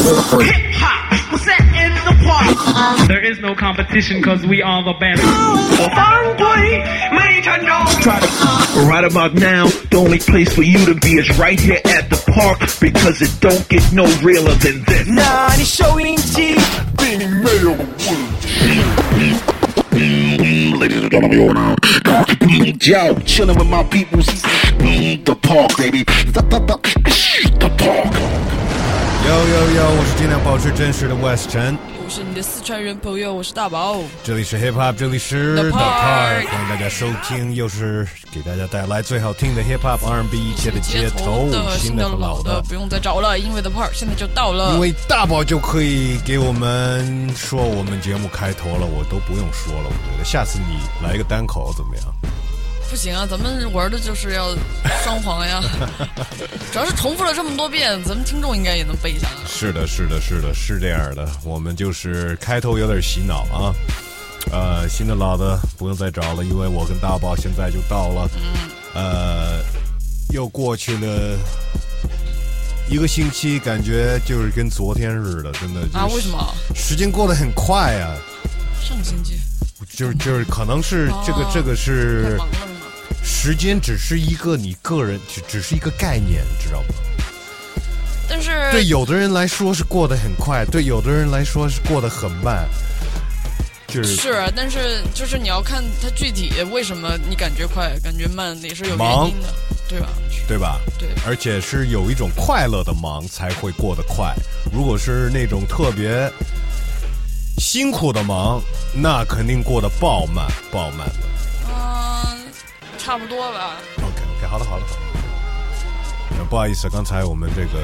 Hip hop, we're the park. There is no competition because we are the best. Right about now, the only place for you to be is right here at the park because it don't get no realer than this. Nah, 아니 쇼인지 빈이 매력 Ladies and gentlemen, you're now Yo, chilling with my people The park, baby The park 呦呦呦！我是尽量保持真实的 West 陈，我是你的四川人朋友，我是大宝。这里是 Hip Hop，这里是 The Park 欢迎大家收听，又是给大家带来最好听的 Hip Hop R&B 一切的街头，的、新的老的，不用再找了，因为 The Park 现在就到了。因为大宝就可以给我们说我们节目开头了，我都不用说了。我觉得下次你来一个单口怎么样？不行啊，咱们玩的就是要双簧呀，主要是重复了这么多遍，咱们听众应该也能背下来。是的，是的，是的，是这样的。我们就是开头有点洗脑啊，呃，新的老的不用再找了，因为我跟大宝现在就到了，呃，又过去了一个星期，感觉就是跟昨天似的，真的、就是、啊为什么？时间过得很快呀、上个星期就是就是可能是这个、哦这个是？时间只是一个你个人只只是一个概念，知道吗？但是对有的人来说是过得很快，对有的人来说是过得很慢，就是是，但是就是你要看他具体为什么你感觉快，感觉慢，也是有原因的，对吧？对吧？对，而且是有一种快乐的忙才会过得快。如果是那种特别辛苦的忙，那肯定过得爆慢爆慢的。嗯，差不多吧。OK OK，好了好了不好意思，刚才我们这个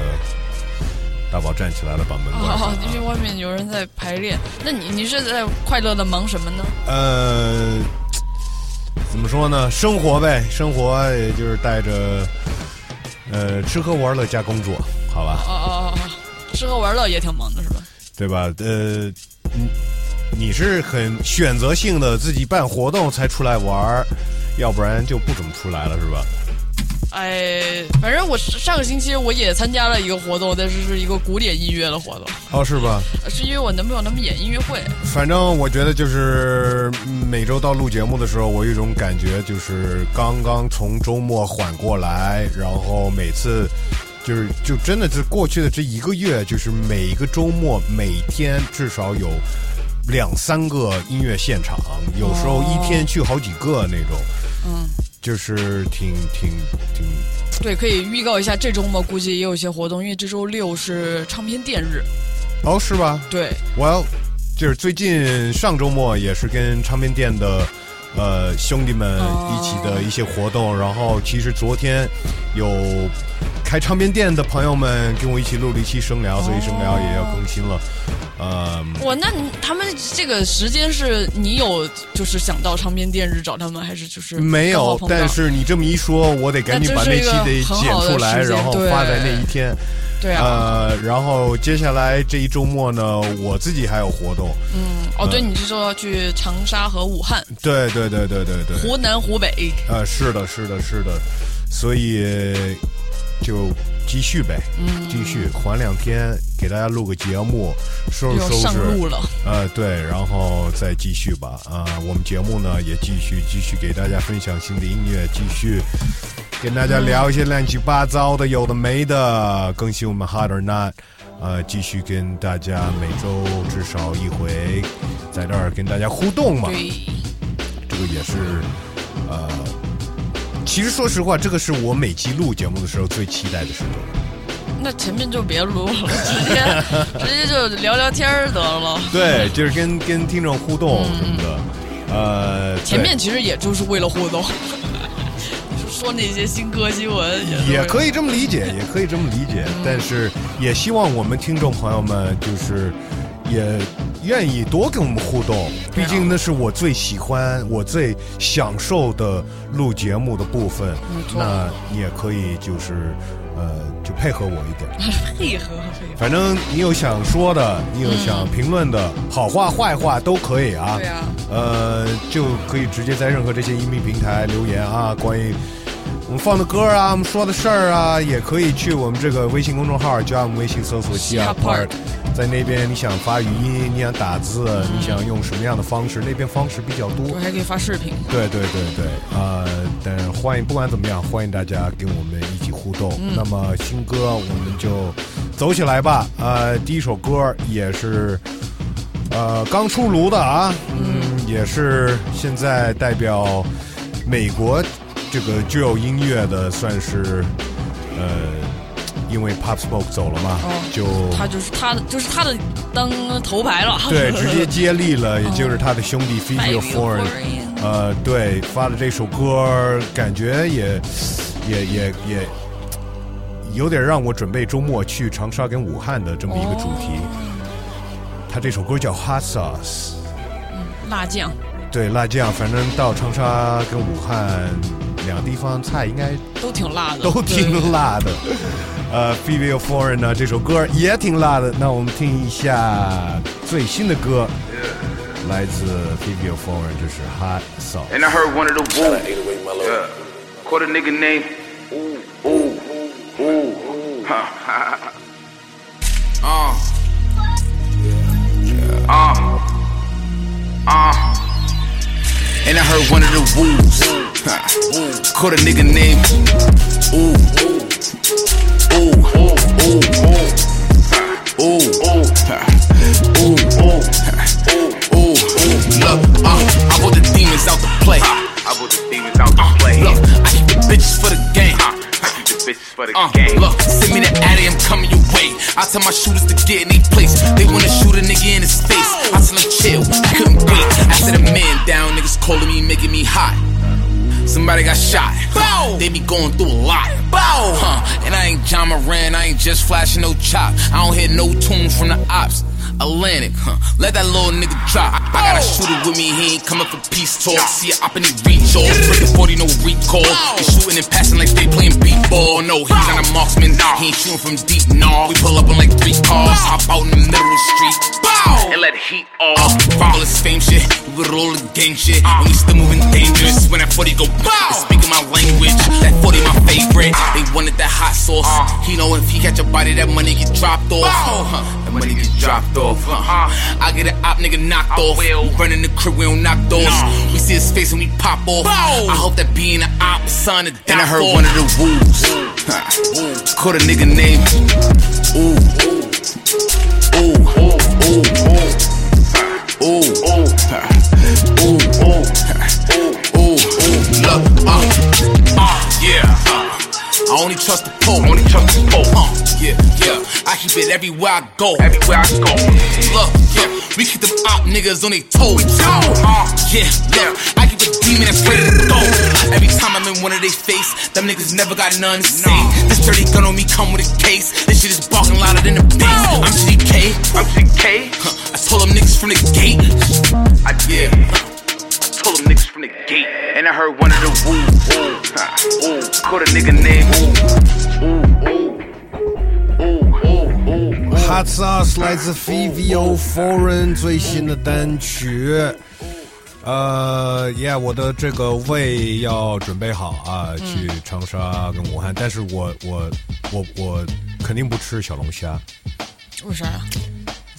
大宝站起来了，把门关了，因为外面有人在排练。那你你是在快乐的忙什么呢？呃，怎么说呢？生活呗，生活也就是带着呃吃喝玩乐加工作，好吧？哦哦哦哦，吃喝玩乐也挺忙的是吧？对吧？呃，你你是很选择性的自己办活动才出来玩儿，要不然就不怎么出来了，是吧？哎，反正我是上个星期我也参加了一个活动，但是是一个古典音乐的活动，哦，是吧？是因为我男朋友他们演音乐会。反正我觉得就是嗯每周到录节目的时候，我有一种感觉，就是刚刚从周末缓过来，然后每次就是就真的是过去的这一个月，就是每一个周末每天至少有两三个音乐现场，有时候一天去好几个那种，嗯，就是挺挺挺对，可以预告一下，这周末估计也有一些活动，因为这周六是唱片店日。哦，是吧？对，Well，就是最近上周末也是跟唱片店的呃兄弟们一起的一些活动，然后其实昨天有开唱片店的朋友们跟我一起录了一期声聊，所以声聊也要更新了。呃，我，那他们这个时间是你有就是想到唱片店日找他们，还是就是没有但是你这么一说，我得赶紧把那期得剪出来，然后发在那一天。对啊，呃，然后接下来这一周末呢，我自己还有活动。嗯，哦，对，你是说要去长沙和武汉、对对对对对对。湖南、湖北？呃，是的，是的，是的，所以就继续呗，嗯，继续缓两天，给大家录个节目，收拾收拾。呃，对，然后再继续吧。啊、我们节目呢也继续继续给大家分享新的音乐，继续跟大家聊一些乱七八糟的、有的没的，更新我们 Hot or Not。呃，继续跟大家每周至少一回，在这儿跟大家互动嘛。这个也是，呃，其实说实话，这个是我每期录节目的时候最期待的时候。那前面就别录了，直接直接就聊聊天儿得了。对，就是跟跟听众互动什么的。呃，前面其实也就是为了互动，说那些新歌新闻也可以。以这么理解，也可以这么理解，但是也希望我们听众朋友们就是也愿意多跟我们互动，毕竟那是我最喜欢、我最享受的录节目的部分那你也可以就是呃，就配合我一点。配合配合。反正你有想说的，你有想评论的，好话坏话都可以啊。对啊呃，就可以直接在任何这些音频平台留言啊，关于我们放的歌啊，我们说的事儿啊，也可以去我们这个微信公众号，加我们微信搜索“西亚 Park”，在那边你想发语音，你想打字，你想用什么样的方式，那边方式比较多我。还可以发视频。对对对对，呃，但欢迎不管怎么样，欢迎大家跟我们一起互动。那么新歌我们就走起来吧。呃，第一首歌也是呃刚出炉的啊，嗯，也是现在代表美国这个 drill 音乐的，算是呃，因为 Pop Smoke 走了嘛，哦就他就是他的，就是他的当头牌了。对 直接接力了，也就是他的兄弟 f i Fabio o Foreign。Foreign 呃，对，发的这首歌，感觉也也也也有点让我准备周末去长沙跟武汉的这么一个主题。他这首歌叫 Hot Sauce，辣酱，对，辣酱，反正到长沙跟武汉两个地方菜应该都挺辣的，都挺。辣的。呃 f i v i o Foreign 呢，这首歌也挺辣的。那我们听一下最新的歌，来自 f i v i o Foreign，就是 Hot Sauce。And I heard one of the wolves. Yeah. Caught a nigga named Ooh, Ooh, Ooh. Huh. uh. Uh. Uh. And I heard one of the wolves. Huh. Caught a nigga named Ooh. Ooh. Ooh. Ooh. Ooh. Huh. Ooh. Ooh. Look, uh, I brought the demons out to play. I brought the demons out to play. Look, I keep the bitches for the game. I keep the bitches for the Uh, game. look, send me the addy, I'm coming your way. I tell my shooters to get in their place. They wanna shoot a nigga in his face. I tell them chill, I couldn't wait. I said a man down, niggas calling me, making me hot. Somebody got shot. Bow. They be going through a lot. Bow. Huh. And I ain't John Moran, I ain't just flashing no chop. I don't hear no tunes from the ops. Atlantic, huh? Let that little nigga drop. I got a oh. shooter with me, he ain't coming for peace talk. See a op and he reach off. Breaking 40, no recall. Oh. He shooting and passing like they playing beat ball. No, he's oh. not a marksman. nah. He ain't shooting from deep, no. We pull up on like three cars. Hop out in the middle of the street. Bow! And let heat off. all this fame shit, we all the gang shit, and we still moving dangerous. When that 40 go bow, they speaking my language. That 40 my favorite. They wanted that hot sauce. He know if he catch a body, that money get dropped off. Huh, that money get dropped off. Huh. I get an op nigga knocked off. We running the crib, we don't knock doors. We see his face and we pop off. I hope that being an op is son to die And I heard for. one of the wolves. Huh. Caught a nigga named Ooh. Ooh. Ooh. Ooh. I only trust the pole. Only trust the pole. Uh, yeah, yeah. I keep it everywhere I go. Everywhere I go. Look, yeah. We keep them op niggas on their toes. Uh, yeah, yeah. I keep a demon that's ready to go. Every time I'm in one of their face, them niggas never got none to say. This dirty gun on me come with a case. This shit is barking louder than the bass. I'm CK. I'm CK. Huh, I told them niggas from the gate. I Yeah. Told them niggas from the gate. And I heard one of the wolves. Huh. Ooh. Caught a nigga named Ooh. Ooh. Ooh. Ooh. Ooh. Hot Sauce 来自 Fivio Foreign 最新的单曲。呃，Yeah，我的这个胃要准备好啊，去长沙跟武汉。但是我我我我肯定不吃小龙虾。为啥呀？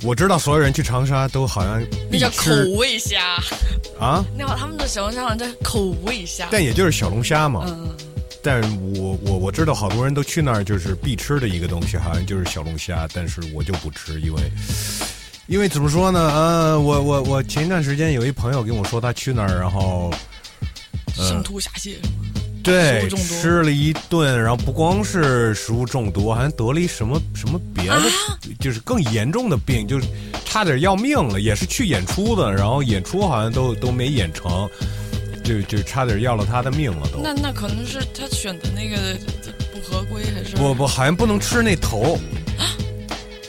我知道所有人去长沙都好像那叫口味虾，啊，那会儿他们的小龙虾好像叫口味虾。但也就是小龙虾嘛。嗯，但我我我知道好多人都去那儿，就是必吃的一个东西，好像就是小龙虾，但是我就不吃，因为因为怎么说呢？呃，我我我前一段时间有一朋友跟我说他去那儿，然后上吐下泻。对吃了一顿，然后不光是食物中毒，好像得了一什么什么别的，啊就是更严重的病，就是差点要命了，也是去演出的，然后演出好像都都没演成。就就差点要了他的命了都。那那可能是他选的那个不合规，还是不不，好像不能吃那头。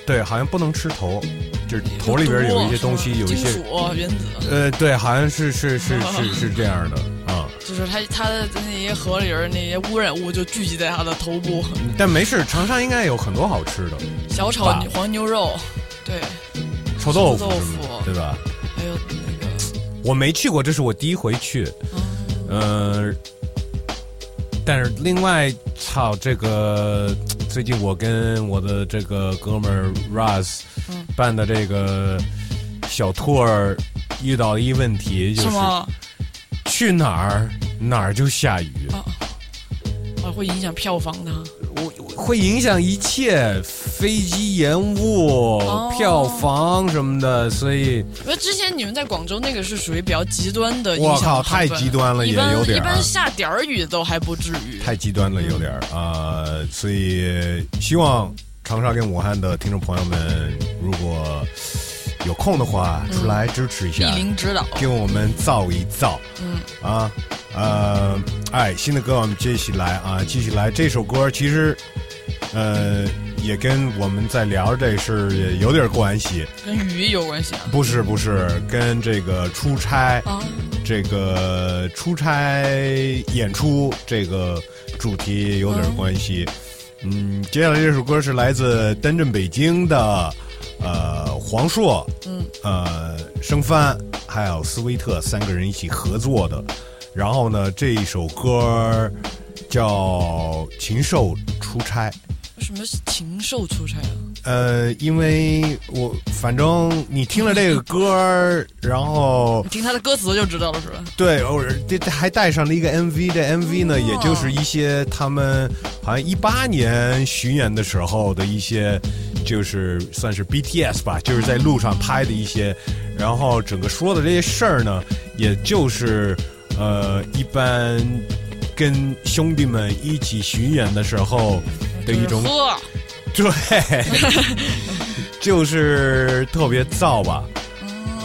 对，好像不能吃头，就是头里边有一些东西，有一些原子，呃，对，好像是是是是是这样的啊。就是他他的那些河里人那些污染物就聚集在他的头部。但没事，长沙应该有很多好吃的，小炒吧黄牛肉，对，臭豆腐臭豆什么的，腐对吧？还有那个我没去过，这是我第一回去。嗯、但是另外，操，这个最近我跟我的这个哥们儿 Russ 办的这个小 tour 遇到了一问题，就是是吗？去哪儿哪儿就下雨，啊，会影响票房的。我会影响一切，飞机延误、哦票房什么的，所以因为之前你们在广州那个是属于比较极端的影响我靠太极端了一般也有点儿一般下点儿雨都还不至于。太极端了，有点儿啊、呃所以希望长沙跟武汉的听众朋友们，如果有空的话，出来支持一莅下，临指导，给我们造一造。嗯啊，呃，哎，新的歌我们接起来啊，继续来。这首歌其实，呃，也跟我们在聊这事儿也有点关系。跟雨有关系啊。不是不是，跟这个出差，啊，这个出差演出这个主题有点关系。嗯，接下来这首歌是来自单镇北京的，呃，黄硕，嗯，呃，生帆还有斯威特三个人一起合作的。然后呢，这一首歌叫《禽兽出差》。为什么是禽兽出差啊？呃，因为我反正你听了这个歌儿，然后你听他的歌词就知道了，是吧？对，偶尔这这还带上了一个 MV，这 MV 呢，哦也就是一些他们好像一八年巡演的时候的一些，就是算是 BTS 吧，就是在路上拍的一些，然后整个说的这些事儿呢，也就是呃，一般跟兄弟们一起巡演的时候的一种对，就是特别燥吧。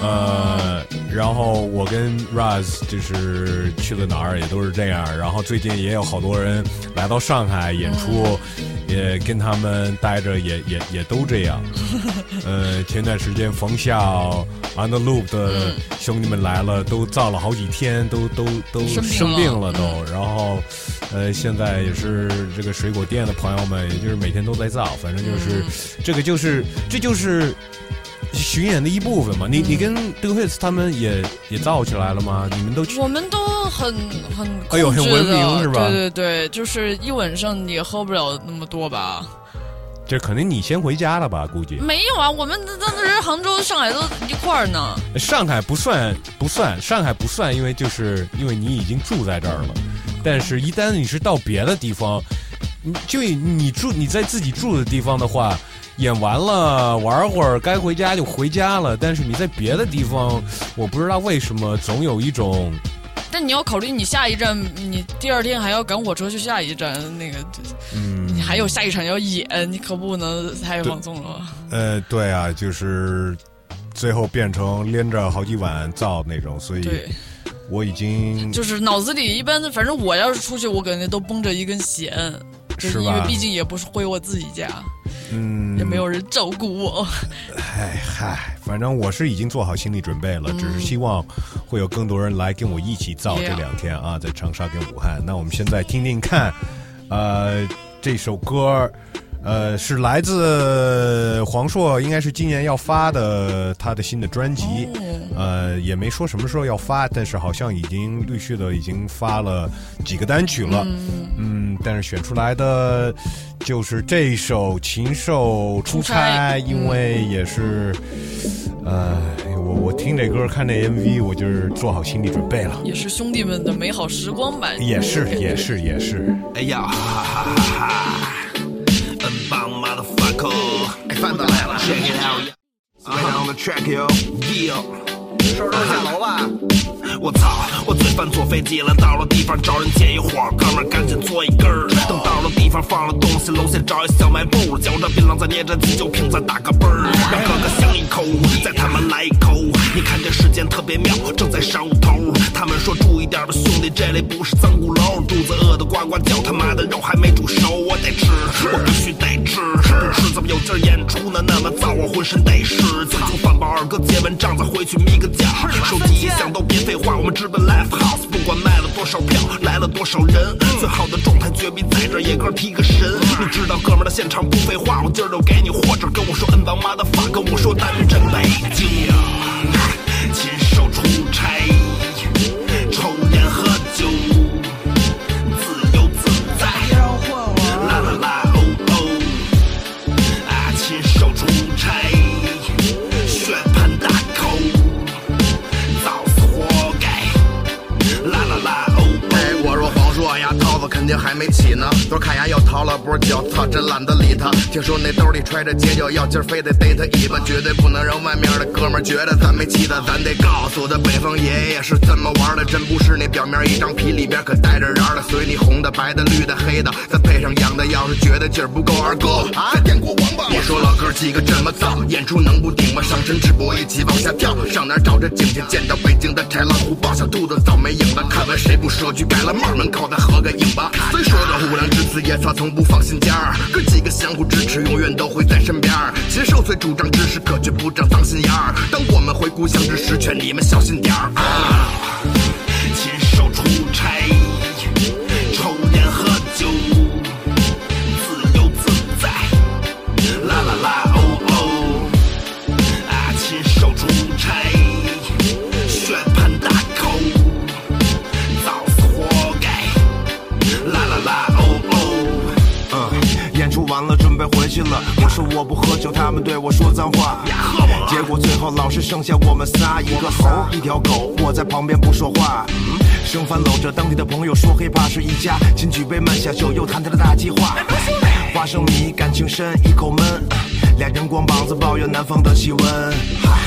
呃，然后我跟 Raz 就是去了哪儿也都是这样，然后最近也有好多人来到上海演出，也跟他们待着也也也都这样。呃，前段时间冯笑 On the Loop 的兄弟们来了，都造了好几天，都都都生病了。生病了都，然后呃，现在也是这个水果店的朋友们，也就是每天都在造，反正就是、这个就是这就是。巡演的一部分嘛，你你跟 d u h i s 他们也也造起来了吗？你们都去我们都很很哎呦很文明是吧对对对，就是一晚上也喝不了那么多吧？这可能你先回家了吧？估计没有啊，我们当时杭州、上海都一块儿呢。上海不算不算，上海不算，因为就是因为你已经住在这儿了。但是，一旦你是到别的地方，你就你住你在自己住的地方的话，演完了玩会儿，该回家就回家了。但是你在别的地方，我不知道为什么总有一种但你要考虑，你下一站，你第二天还要赶火车去下一站，那个，嗯你还有下一场要演，你可不能太放纵了。呃，对啊，就是最后变成连着好几晚造那种，所以，我已经就是脑子里一般的，反正我要是出去，我肯定都绷着一根弦，就是因为吧毕竟也不是回我自己家，嗯也没有人照顾我。嗨嗨，反正我是已经做好心理准备了，只是希望会有更多人来跟我一起造这两天啊，在长沙跟武汉。那我们现在听听看，呃，这首歌。呃，是来自黄硕，应该是今年要发的他的新的专辑。呃，也没说什么时候要发，但是好像已经陆续的已经发了几个单曲了。嗯，但是选出来的就是这一首《禽兽出出差因为也是，呃，我我听这歌看这 MV，我就是做好心理准备了。也是兄弟们的美好时光吧。也是，也是，也是。哎呀，哈哈哈哎，范子来了，check it out，right on the track yo，yeah。收拾下楼吧。我操！我最烦坐飞机了，到了地方找人借一会儿，哥们儿赶紧嘬一根儿。等到了地方放了东西，楼下找一小卖部，嚼着槟榔再捏着啤酒瓶再打个啵儿，让哥哥香一口，再他妈来一口。看这时间特别妙，正在上头。他们说注意点吧，兄弟，这里不是脏鼓楼。肚子饿得呱呱叫，他妈的肉还没煮熟，我得吃，我必须得吃，不吃怎么有劲演出呢？那么燥，我浑身得湿。请求饭饱二哥结完账再回去眯个觉，手机一响都别废话，我们直奔 live house，不管卖了多少票，来了多少人，最好的状态绝逼在这，野哥提个神。你知道哥们儿的现场不废话，我今儿就给你活着，跟我说 N 王妈的 fuck，跟我说单镇北京，禽兽出经还没起呢。昨儿看牙又掏了波酒，操，真懒得理他。听说那兜里揣着解酒药，今儿非得逮他尾巴，绝对不能让外面的哥们儿觉得咱没气他。咱得告诉他，北方爷爷是怎么玩的，真不是那表面一张皮，里边可带着瓤的。随你红的、白的、绿的、黑的，再配上洋的，要是觉得劲儿不够，二哥再点过王八。我说老哥几个这么造，演出能不顶吗？上身直播一起往下跳，上哪找这景去？见到北京的豺狼虎豹，小兔子早没影了。看完谁不说句改了帽，门口再合个影吧。虽说的无良之词，也操从不放心尖儿。哥几个相互支持，永远都会在身边儿。禽兽虽主张知识，可却不长脏心眼儿。当我们回故乡之时，劝你们小心点儿啊！禽兽出差，抽烟喝酒，自由自在。啦啦啦哦哦，啊，禽兽出差，准备回去了。我说我不喝酒，他们对我说脏话。结果最后老是剩下我们仨，一个猴，一条狗，我在旁边不说话。生番搂着当地的朋友说黑怕是一家，请举杯慢下酒，又谈他的大计划。花生米感情深，一口闷。俩人光膀子抱怨南方的气温。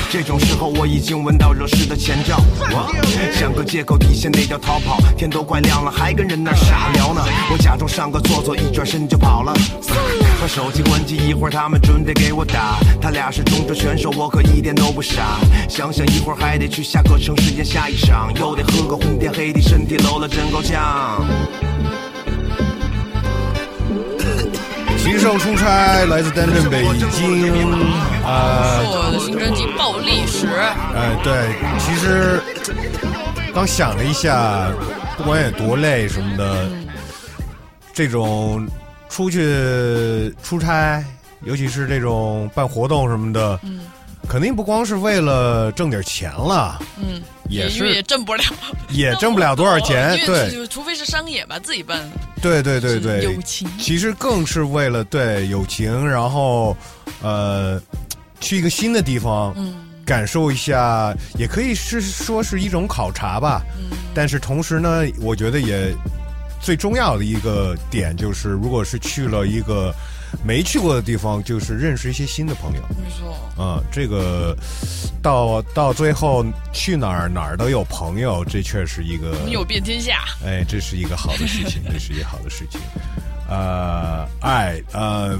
这种时候我已经闻到惹事的前兆，想个借口体现得叫逃跑。天都快亮了，还跟人那儿傻聊呢。我假装上个厕所，一转身就跑了。手机关机，一会儿他们准得给我打。他俩是中职选手，我可一点都不傻。想想一会儿还得去下个城市演下一场，又得喝个红天黑地，身体搂了真够呛。禽兽出差来自丹镇北京，啊、我的新专辑《暴力史》，哎，对，其实刚想了一下，不管有多累什么的，这种出去出差，尤其是这种办活动什么的，肯定不光是为了挣点钱了，嗯，也因为也挣不了，也挣不了多少钱，对，就除非是商业吧，自己办。对对对对，友情。其实更是为了对友情，然后呃，去一个新的地方，嗯。感受一下，也可以是说是一种考察吧。嗯。但是同时呢，我觉得也最重要的一个点就是，如果是去了一个没去过的地方，就是认识一些新的朋友。没错，啊、这个到到最后去哪儿哪儿都有朋友，这确实一个朋友遍天下，哎，这是一个好的事情，这是一个好的事情。呃，爱呃，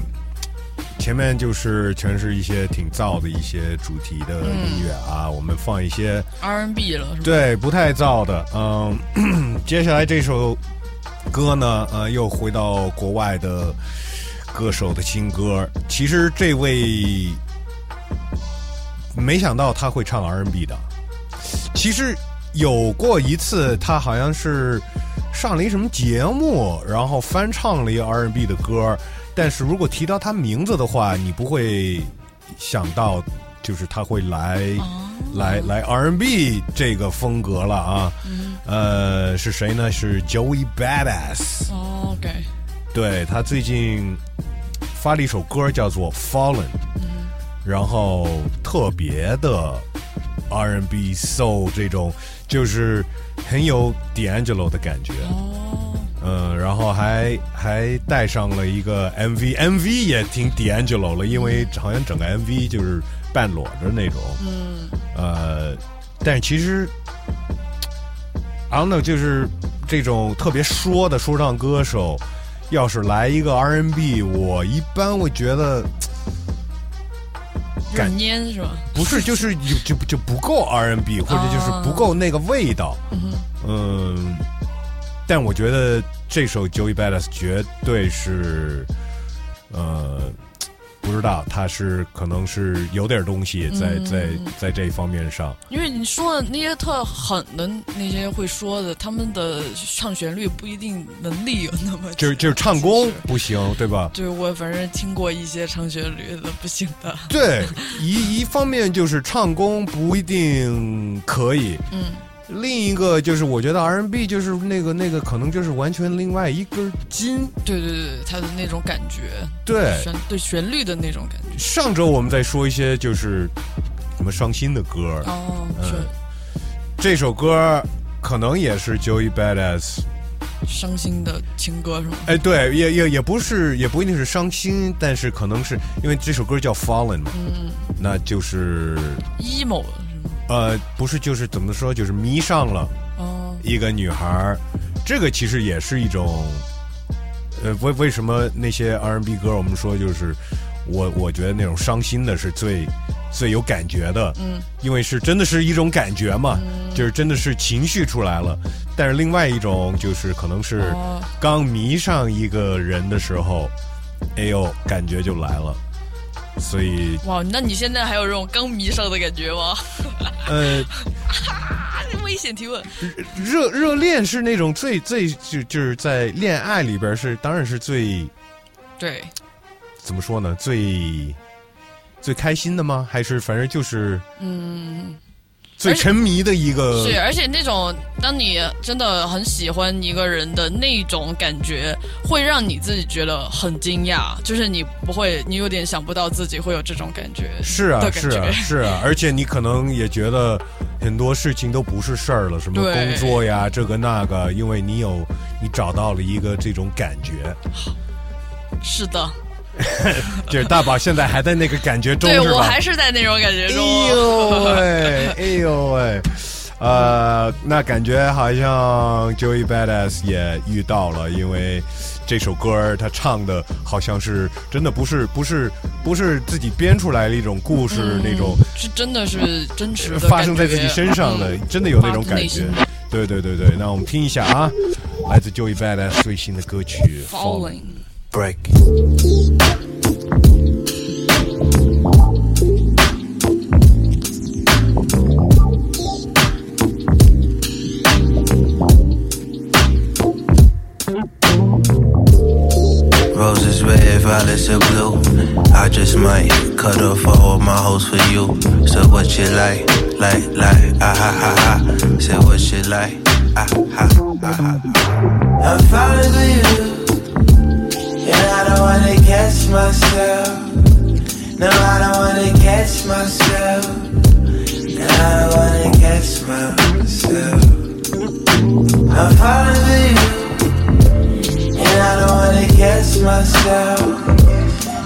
前面就是全是一些挺燥的一些主题的音乐啊，我们放一些 R&B 了，是吧？对不太燥的。嗯，接下来这首歌呢，呃，又回到国外的歌手的新歌。其实这位没想到他会唱 R&B 的。其实有过一次，他好像是上了一什么节目，然后翻唱了一个 R&B 的歌。但是如果提到他名字的话，你不会想到，就是他会来、来来 R&B 这个风格了啊。呃，是谁呢？是 Joey Badass。哦，OK，对他最近发了一首歌叫做《Fallen》，然后特别的 R&B soul 这种，就是很有 D'Angelo 的感觉。哦，嗯，然后还还带上了一个 MV，MV 也挺 D'Angelo 了，因为好像整个 MV 就是半裸着那种。嗯，呃，但是其实，I don't know，就是这种特别说的说唱歌手，要是来一个 R&B，我一般会觉得有感点蔫是吧？不是，就是就就就不够 R&B，或者就是不够那个味道。嗯，但我觉得这首 Joey Badass 绝对是，呃，不知道他是可能是有点东西在、在在这一方面上。因为你说的那些特狠的那些会说的，他们的唱旋律不一定能力有那么，就是就是唱功不行，对吧？对我反正听过一些唱旋律的不行的，对，一一方面就是唱功不一定可以，嗯，另一个就是我觉得 R N B 就是那个那个可能就是完全另外一根筋。对对对，他的那种感觉，对，旋对旋律的那种感觉。上周我们在说一些就是什么伤心的歌，哦，嗯，这首歌可能也是 Joey Badass 伤心的情歌是吗？哎，对，也也也不是，也不一定是伤心，但是可能是因为这首歌叫《Fallen》嘛，嗯那就是，emo 是吗？呃，不是，就是怎么说，就是迷上了哦，一个女孩儿，这个其实也是一种，呃，为为什么那些 R&B 歌我们说就是我我觉得那种伤心的是最最有感觉的，嗯，因为是真的是一种感觉嘛，就是真的是情绪出来了。但是另外一种就是可能是哦。刚迷上一个人的时候，哎呦，感觉就来了，所以哇，那你现在还有这种刚迷上的感觉吗？呃。啊，危险提问。热热恋是那种最最就就是在恋爱里边是当然是最对，怎么说呢最最开心的吗？还是反正就是嗯，最沉迷的一个是，而且那种当你真的很喜欢一个人的那种感觉，会让你自己觉得很惊讶，就是你不会，你有点想不到自己会有这种感觉。是啊是啊是啊，而且你可能也觉得很多事情都不是事儿了，什么工作呀这个那个，因为你有你找到了一个这种感觉，是的，就是大宝现在还在那个感觉中对？我还是在那种感觉中。哎呦喂，哎呦喂，呃，那感觉好像 Joey Badass 也遇到了，因为这首歌他唱的好像是真的不是不是不是自己编出来的一种故事、那种是真的是真实的发生在自己身上的，嗯真的有那种感觉。对对对对，那我们听一下啊，来自 Joey Badass 最新的歌曲《Falling。Break. Roses red, violets are blue. I just might cut off all my hoes for you. So what you like, like, like, ah ha ha ha. Say what you like, ah ha ha ha. I'm falling for you, and I don't wanna catch myself. No, I don't wanna catch myself. No, I don't wanna catch myself. I'm falling for you. And I don't wanna catch myself.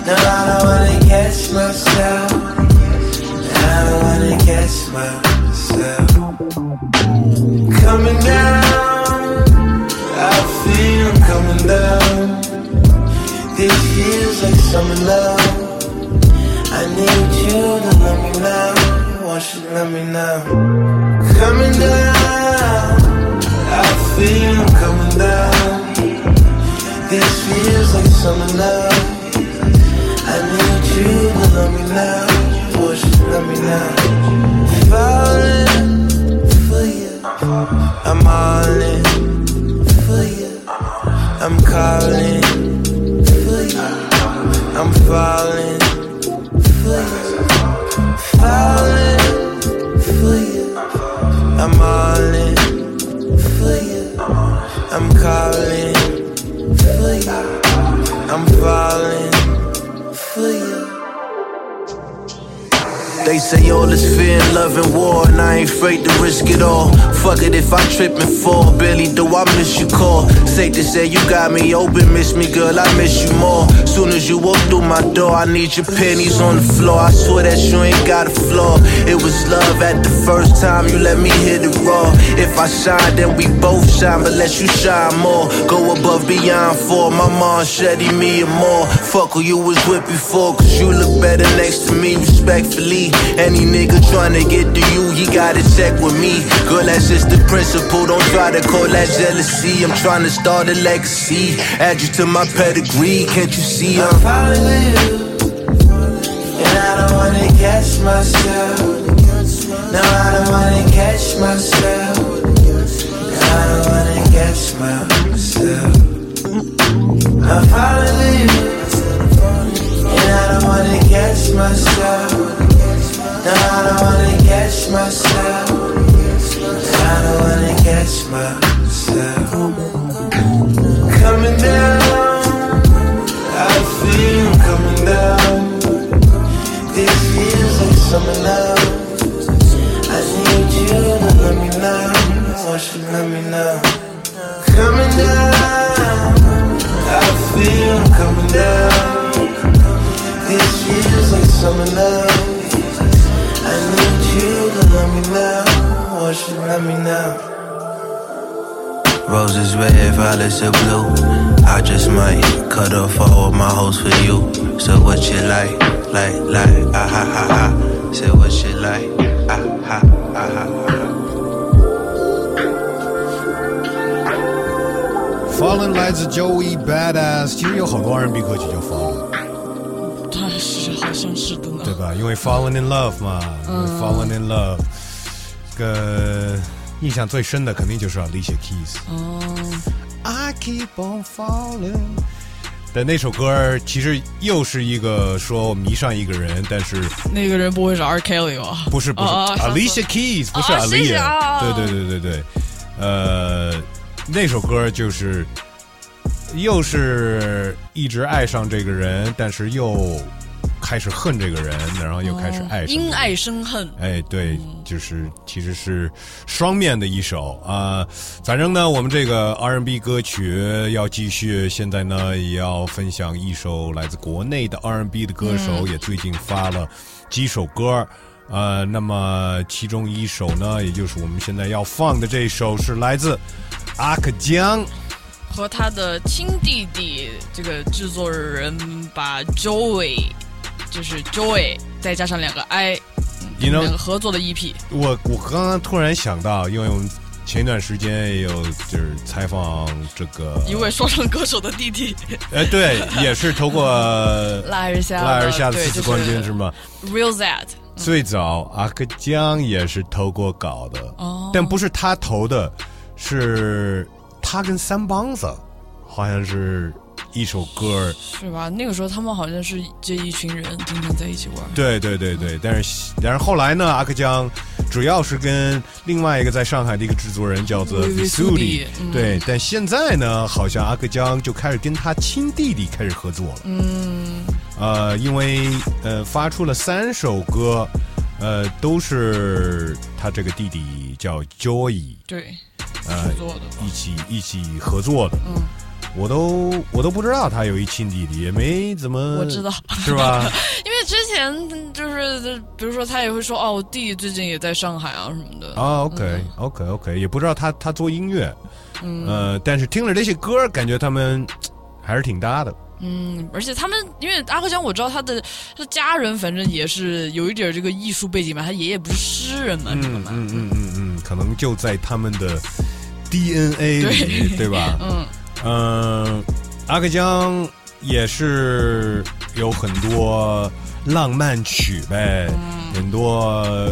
No, I don't wanna catch myself. I don't wanna catch myself. Coming down, like summer love. I need you to let me know. Won't you let me know? Coming down, I feel I'm coming down. This feels like summer love. I need you to let me know. Won't you let me know? Falling for you. I'm all in for you. I'm calling. I'm falling for you. Falling for you. I'm all in for you. I'm calling They say all is fear and love and war, and I ain't afraid to risk it all. Fuck it if I trip and fall, barely do I miss you call. Safe to say you got me open, miss me, girl, I miss you more. Soon as you walk through my door, I need your pennies on the floor. I swear that you ain't got a flaw. It was love at the first time you let me hit it raw. If I shine, then we both shine, but let you shine more. Go above beyond for my mom, Shetty, me and more. Fuck who you was with before, cause you look better next to me, respectfully. Any nigga tryna get to you, he gotta check with me. Girl, that's just the principle, don't try to call that jealousy. I'm tryna start a legacy, add you to my pedigree. Can't you see I'm falling with you? And I don't wanna catch myself. No, I don't wanna catch myself. No, I don't wanna catch myself. I'm falling with you wanna catch myself. Now I don't wanna catch myself. I don't wanna catch myself. Coming down, I feel coming down. This feels like summer now. I need you to let me know. Won't you let me know? Coming down, I feel coming down summer now. I need you to love me now. Won't love me now? Roses red, violets are blue. I just might cut off all of my hoes for you. So what you like, like, like, ah ha ha ha. Say what you like, ah ha ah ha ha. Fallen 来自 Joey Badass，其实有很多 R&B 歌曲叫 Fallen。他是好像是的呢。对吧？因为 Fallen in Love 嘛、f a l l e n in Love，这个印象最深的肯定就是 Alicia Keys。哦，I keep on falling 的那首歌，其实又是一个说迷上一个人，但是那个人不会是 R Kelly 吧？不是不是、Alicia Keys，不是 Alicia，、啊对对对对对，呃，那首歌就是又是一直爱上这个人，但是又开始恨这个人，然后又开始爱上、因爱生恨。哎，对，就是其实是双面的一首啊、反正呢，我们这个 R&B 歌曲要继续，现在呢也要分享一首来自国内的 R&B 的歌手，也最近发了几首歌。呃，那么其中一首呢，也就是我们现在要放的这首，是来自阿克江。和他的亲弟弟这个制作人把 Joey，就是 Joey 再加上两个 know，两个合作的 E EP。我我刚刚突然想到，因为我们前一段时间也有就是采访这个一位说唱歌手的弟弟，哎，对，也是投过 拉尔夏的，拉尔夏的对四次冠军就是是吗？Real That，最早阿克江也是投过稿的，哦但不是他投的，是他跟三帮子，好像是一首歌。是吧？那个时候他们好像是这一群人经常在一起玩。对对对对，但是但是后来呢，阿克江主要是跟另外一个在上海的一个制作人叫做 Visudi，Visudi，嗯对，但现在呢，好像阿克江就开始跟他亲弟弟开始合作了。嗯，呃，因为呃发出了三首歌，呃，都是他这个弟弟叫 Joy，对，呃。一起一起合作的。嗯，我都我都不知道他有一亲弟弟，也没怎么我知道，是吧？因为之前就是比如说他也会说哦，我弟弟最近也在上海啊什么的。啊，OK OK OK，也不知道他他做音乐，嗯呃，但是听了这些歌，感觉他们还是挺搭的。嗯，而且他们因为阿克江，我知道他的他家人反正也是有一点这个艺术背景嘛，他爷爷不是诗人嘛，什么嘛，嗯嗯嗯，可能就在他们的 DNA 里，对吧？嗯。嗯，阿克江也是有很多浪漫曲呗，很多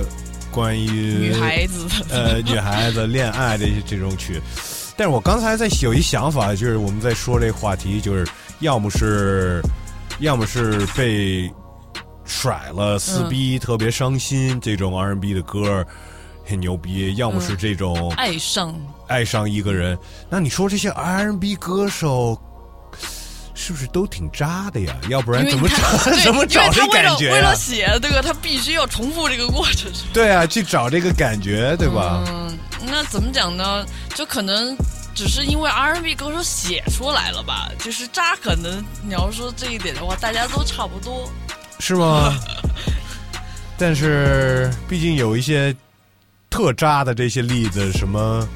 关于嗯女孩子。呃女孩子恋爱的这种曲。但是我刚才在有一想法，就是我们在说这话题，就是要么是，要么是被甩了撕逼，特别伤心，这种 R&B 的歌很牛逼；要么是这种爱上爱上一个人。那你说这些 R&B 歌手是不是都挺渣的呀？要不然怎么找 怎么找这感觉为了？写这个，他必须要重复这个过程。对啊，去找这个感觉，对吧？嗯，那怎么讲呢？就可能只是因为 R&B 歌手写出来了吧，就是渣。可能你要说这一点的话，大家都差不多。是吗？但是毕竟有一些特渣的这些例子，什么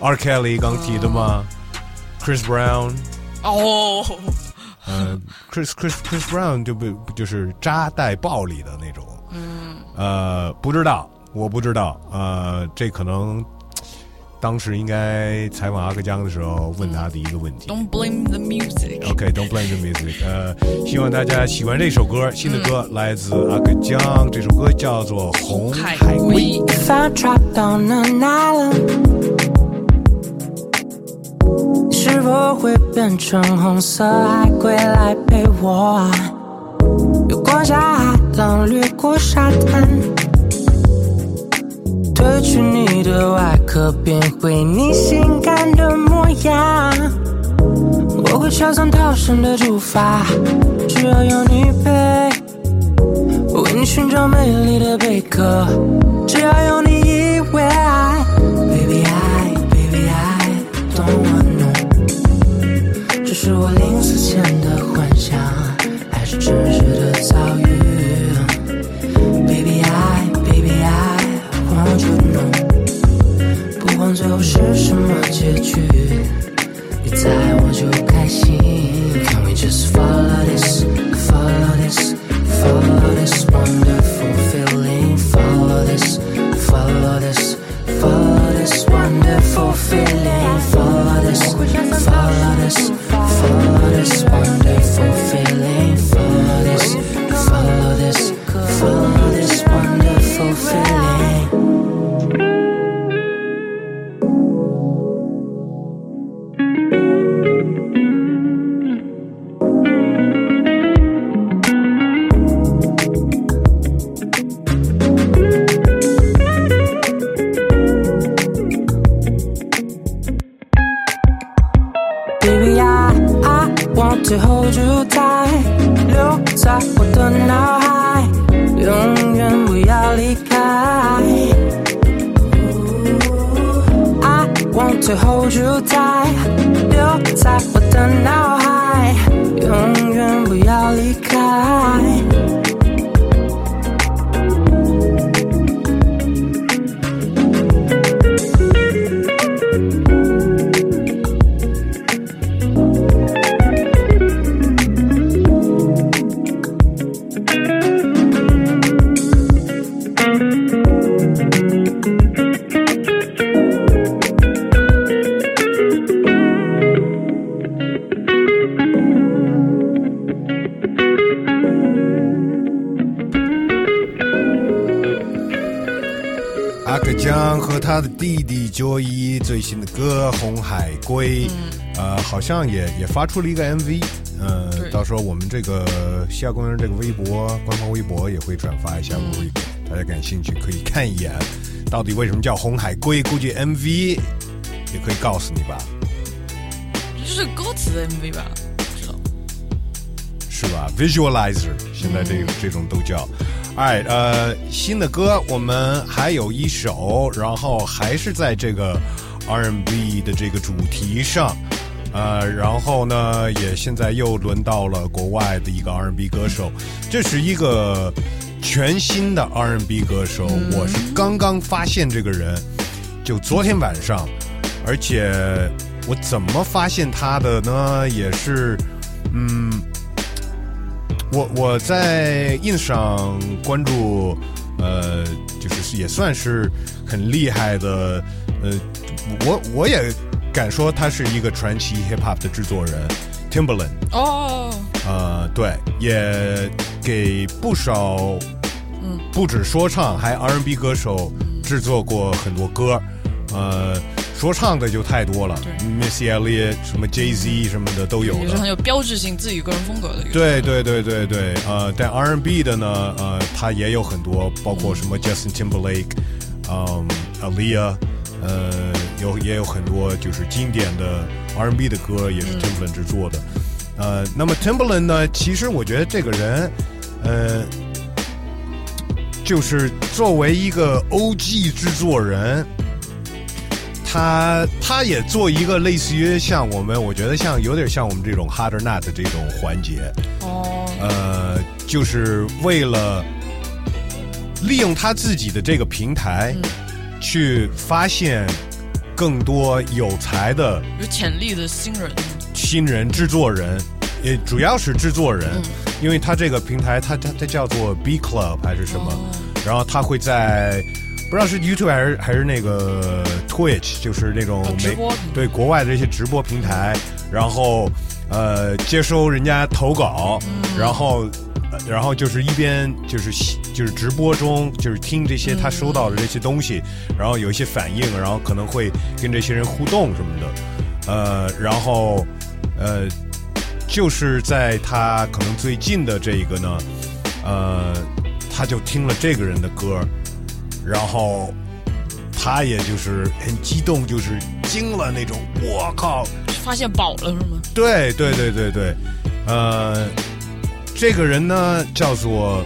R. Kelly 刚提的吗、c h r i s Brown，哦，呃，Chris Chris Chris Brown 就被就是渣带暴力的那种，嗯，呃，不知道，我不知道，呃，这可能当时应该采访阿克江的时候问他的一个问题。Don't blame the music。OK，Don't、blame the music。呃，希望大家喜欢这首歌，新的歌、来自阿克江，这首歌叫做《红海海龟》。龟 If I trapped on an island，你是否会变成红色海龟来陪我啊？游过下海浪，掠过沙滩，褪去你的外壳，变回你性感的模样。我会敲上逃生的出发，只要有你陪。为你寻找美丽的贝壳，只要有你以为爱，Baby I Baby I don't wanna know，这是我临死前的幻想，还是真实的遭遇手是什么结局？你猜我就开心。Can we just follow this, follow this, follow this wonderful feeling? Follow this, follow this, follow this wonderful feeling. Follow this, follow this, follow this wonderful feeling. 弟弟 Joy 最新的歌《红海龟》，呃，好像也也发出了一个 MV，呃，到时候我们这个西亚公园这个微博官方微博也会转发一下大家感兴趣可以看一眼，到底为什么叫红海龟？估计 MV 也可以告诉你吧，这是歌词的 MV 吧？不知道。是吧？Visualizer 现在这个、这种都叫。哎，呃，新的歌我们还有一首，然后还是在这个 R&B 的这个主题上，呃，然后呢，也现在又轮到了国外的一个 R&B 歌手，这是一个全新的 R&B 歌手，我是刚刚发现这个人，就昨天晚上，而且我怎么发现他的呢？也是，嗯。我我在 ins 上关注，呃，就是也算是很厉害的，呃，我我也敢说他是一个传奇 hip hop 的制作人，Timberland，哦，呃，对，也给不少，嗯，不止说唱，还 R&B 歌手制作过很多歌，呃，说唱的就太多了，Missy Elliott 什么 Jay Z 什么的都有了也是很。有标志性自己个人风格的一个。对对对对对，呃，但 R&B 的呢，呃，它也有很多，包括什么 Justin Timberlake，嗯，Aaliyah，呃，有也有很多就是经典的 R&B 的歌，也是 Timberland 制作的。呃，那么 Timberland 呢，其实我觉得这个人，呃，就是作为一个 OG 制作人。他他也做一个类似于像我们，我觉得像有点像我们这种 harder nut 的这种环节，哦，呃，就是为了利用他自己的这个平台，去发现更多有才的有潜力的新人。新人制作人，也主要是制作人，因为他这个平台，他他他叫做 B Club 还是什么，然后他会在不知道是 YouTube 还是还是那个 Twitch，就是那种美对国外的这些直播平台，然后呃接收人家投稿，然后。呃然后就是一边就是就是直播中就是听这些他收到的这些东西，然后有一些反应，然后可能会跟这些人互动什么的，呃，然后呃，就是在他可能最近的这一个呢，呃，他就听了这个人的歌，然后他也就是很激动，就是惊了那种，我靠，发现宝了是吗？对对对对对，呃，这个人呢叫做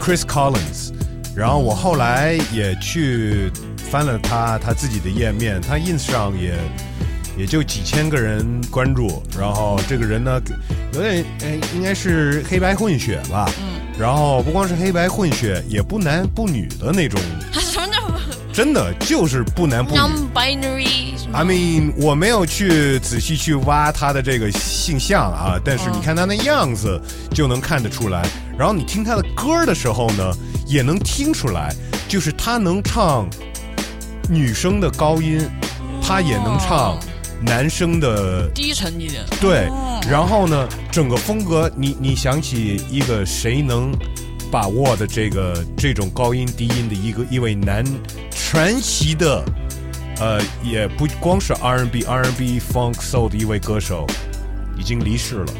Chris Collins，然后我后来也去翻了他他自己的页面，他 ins 上也也就几千个人关注，然后这个人呢有点哎应该是黑白混血吧，嗯，然后不光是黑白混血，也不男不女的那种，什么叫真的就是不男不女。non-binary？I mean，我没有去仔细去挖他的这个性向啊，但是你看他那样子就能看得出来。然后你听他的歌的时候呢，也能听出来，就是他能唱女生的高音，他也能唱男生的低沉一点。对哦，然后呢，整个风格，你你想起一个谁能把握的这个这种高音低音的一个一位男传奇的，呃，也不光是 R&B R&B funk soul 的一位歌手，已经离世了。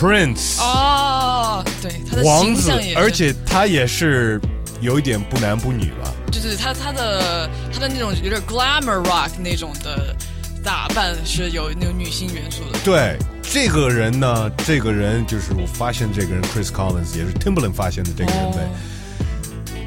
，Prince 哦，对，他的王子而且他也是有一点不男不女了。就是他他的他的那种有点 glamour rock 那种的打扮是有那种女性元素的。对，这个人呢，这个人就是我发现这个人 Chris Collins 也是 Timberland 发现的这个人呗，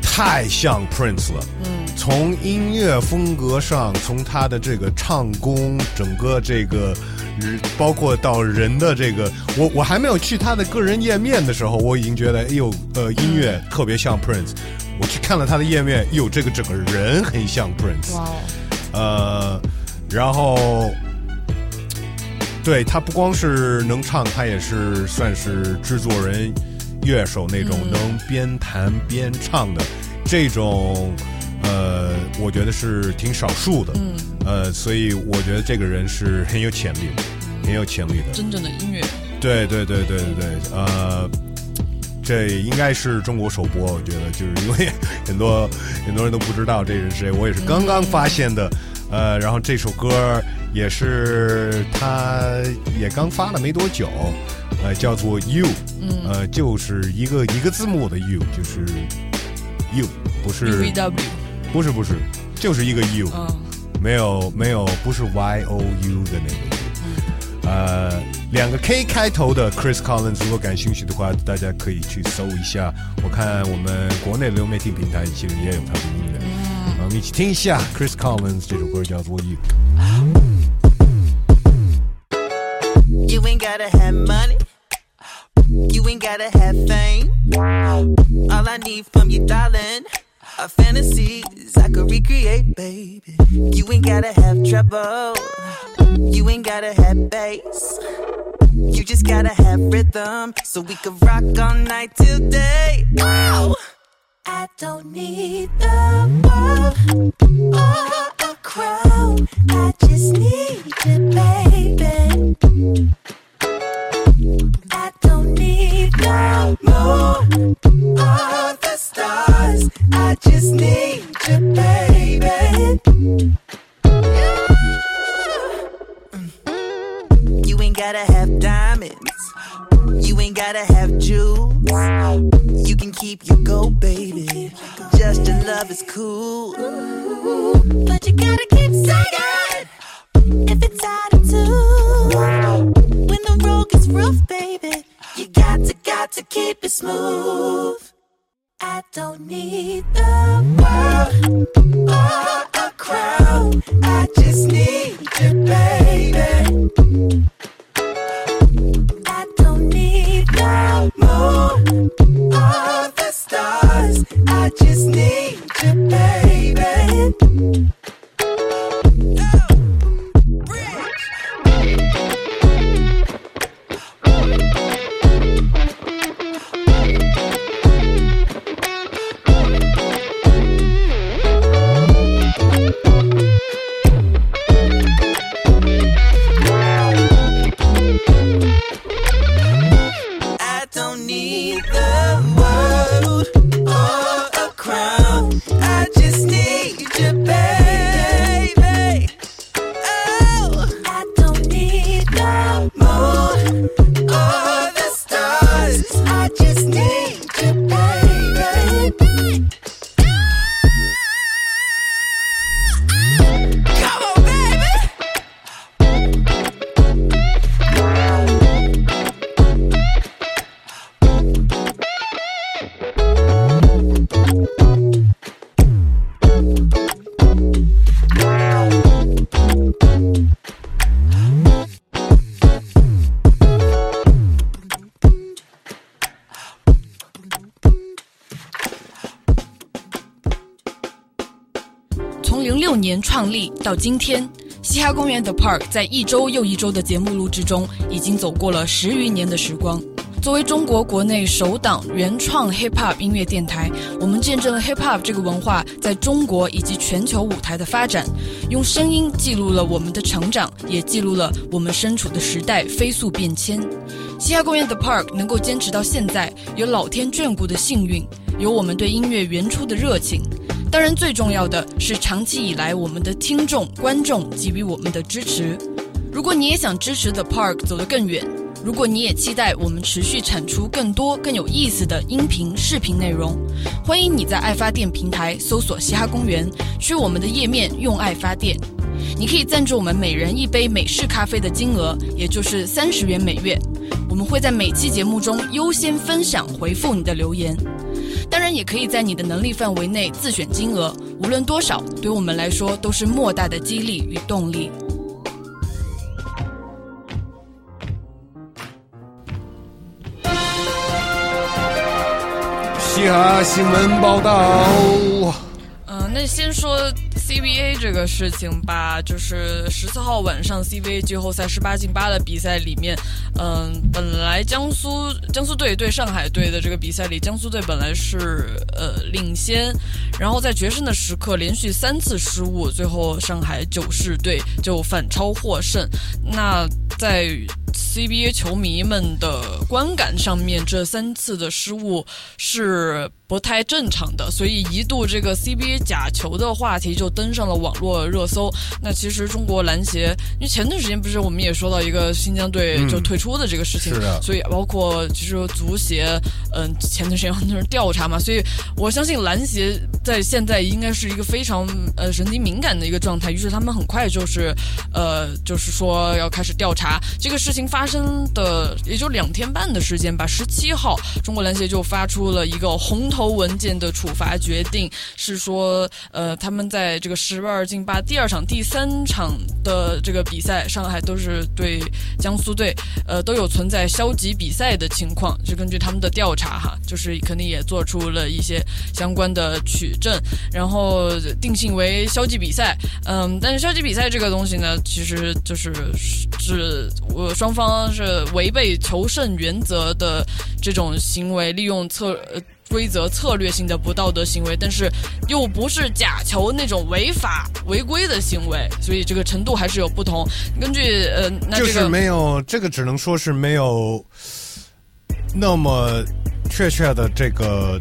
太像 Prince 了。嗯，从音乐风格上，从他的这个唱功，整个这个，呃包括到人的这个，我我还没有去他的个人页面的时候，我已经觉得，哎呦，呃，音乐特别像 Prince。我去看了他的页面，哟，这个整个人很像 Prince。哇哦，呃，然后，对他不光是能唱，他也是算是制作人、乐手那种能边弹边唱的这种，呃，我觉得是挺少数的。嗯，呃，所以我觉得这个人是很有潜力的，很有潜力的。真正的音乐，对对对对对对，呃，这应该是中国首播，我觉得就是因为很多很多人都不知道这是谁，我也是刚刚发现的，呃，然后这首歌也是他也刚发了没多久，呃，叫做 You，呃，就是一个一个字母的 You，就是 You，不是 W，不是不是，就是一个 U，、嗯，没有没有，不是 Y O U 的那个 U，呃，两个 K 开头的 Chris Collins，如果感兴趣的话，大家可以去搜一下。我看我们国内的流媒体平台其实也有他的音乐，嗯，我们一起听一下 Chris Collins 这首歌叫做 You。You ain't gotta have money. You ain't gotta have fame. All I need from you, darling, are fantasies I could recreate, baby. You ain't gotta have trouble. You ain't gotta have bass. You just gotta have rhythm so we could rock all night till day. Oh! I don't need the world or a crown. I just need you, baby. I don't need the moon or the stars. I just need you, baby. You ain't gotta have diamonds. You ain't gotta have jewels. You can keep your gold, baby. Just your love is cool. But you gotta keep if it's. When the road gets rough, baby, you got to, got to keep it smooth. I don't need the world or a crown. I just need you, baby. I don't need the moon or the stars. I just need you, baby. 创立到今天，嘻哈公园 The Park 在一周又一周的节目录制中，已经走过了十余年的时光。作为中国国内首档原创 Hip Hop 音乐电台，我们见证了 Hip Hop 这个文化在中国以及全球舞台的发展，用声音记录了我们的成长，也记录了我们身处的时代飞速变迁。嘻哈公园 The Park 能够坚持到现在，有老天眷顾的幸运，有我们对音乐原初的热情。当然，最重要的是长期以来我们的听众、观众给予我们的支持。如果你也想支持 The Park 走得更远，如果你也期待我们持续产出更多更有意思的音频、视频内容，欢迎你在爱发电平台搜索“嘻哈公园”，去我们的页面用爱发电。你可以赞助我们每人一杯美式咖啡的金额，也就是三十元每月。我们会在每期节目中优先分享回复你的留言。当然，也可以在你的能力范围内自选金额，无论多少，对我们来说都是莫大的激励与动力。嘻哈新闻报道。嗯，那先说 CBA 这个事情吧，就是十四号晚上 CBA 季后赛十八进八的比赛里面，嗯，本来江苏江苏队对上海队的这个比赛里，江苏队本来是呃领先，然后在决胜的时刻连续三次失误，最后上海九世队就反超获胜。那在 CBA 球迷们的观感上面，这三次的失误是不太正常的，所以一度这个 CBA 假球的话题就登上了网络热搜。那其实中国篮协，因为前段时间不是我们也说到一个新疆队就退出的这个事情，是的所以包括其实足协，嗯，前段时间很多人调查嘛，所以我相信篮协在现在应该是一个非常呃神经敏感的一个状态，于是他们很快就是呃就是说要开始调查。这个事情发生的也就两天半的时间吧，十七号中国篮协就发出了一个红头文件的处罚决定，是说呃他们在这个十二进八第二场、第三场的这个比赛，上海都是对江苏队，呃都有存在消极比赛的情况，就根据他们的调查哈，就是肯定也做出了一些相关的取证，然后定性为消极比赛。嗯，但是消极比赛这个东西呢，其实就是是我双方是违背求胜原则的这种行为，利用策。呃规则策略性的不道德行为，但是又不是假球那种违法违规的行为，所以这个程度还是有不同。根据呃，那这个就是没有这个，只能说是没有那么确切的这个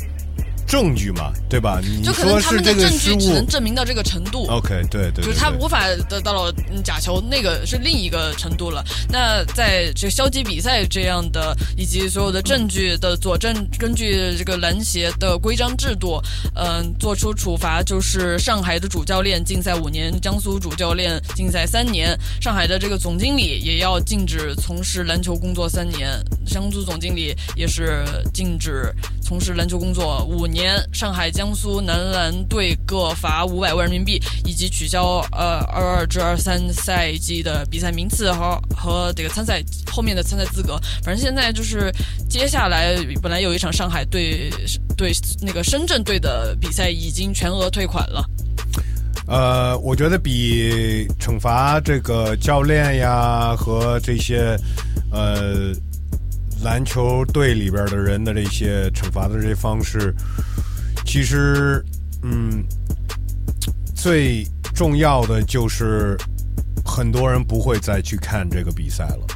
证据嘛，对吧？你就可能他们的证据只能证明到这个程度。，OK，对对，就是他无法得到了嗯假球，那个是另一个程度了。那在这消极比赛这样的，以及所有的证据的佐证，根据这个篮协的规章制度，嗯、做出处罚，就是上海的主教练禁赛五年，江苏主教练禁赛三年，上海的这个总经理也要禁止从事篮球工作三年，江苏总经理也是禁止从事篮球工作五年，年上海、江苏男篮队各罚五百万人民币，以及取消呃二二至二三赛季的比赛名次和和这个参赛后面的参赛资格。反正现在就是接下来本来有一场上海队对那个深圳队的比赛已经全额退款了。呃，我觉得比惩罚这个教练呀和这些呃篮球队里边的人的这些惩罚的这些方式，其实嗯，最重要的就是很多人不会再去看这个比赛了。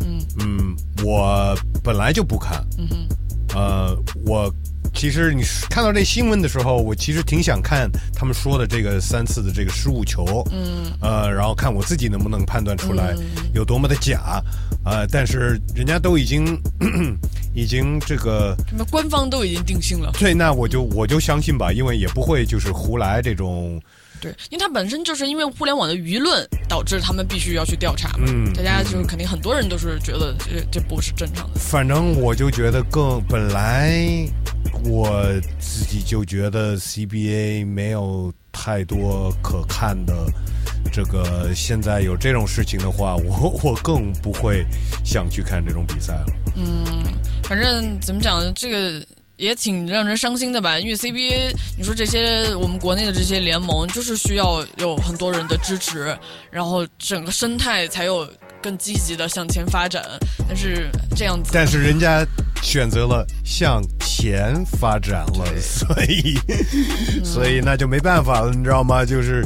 嗯嗯，我本来就不看。嗯哼。呃，我其实你看到这新闻的时候，我其实挺想看他们说的这个三次的这个失误球，嗯，呃，然后看我自己能不能判断出来有多么的假，呃，但是人家都已经 已经这个什么官方都已经定性了。对，那我就我就相信吧，因为也不会就是胡来这种，对，因为它本身就是因为互联网的舆论导致他们必须要去调查嘛，嗯大家就是肯定很多人都是觉得这这不是正常的。反正我就觉得更本来我自己就觉得 CBA 没有太多可看的。这个现在有这种事情的话，我 我更不会想去看这种比赛了。嗯，反正怎么讲呢，这个也挺让人伤心的吧。因为 CBA，你说这些我们国内的这些联盟，就是需要有很多人的支持，然后整个生态才有更积极的向前发展。但是这样子，但是人家选择了向前发展了，所以，所以那就没办法了，你知道吗？就是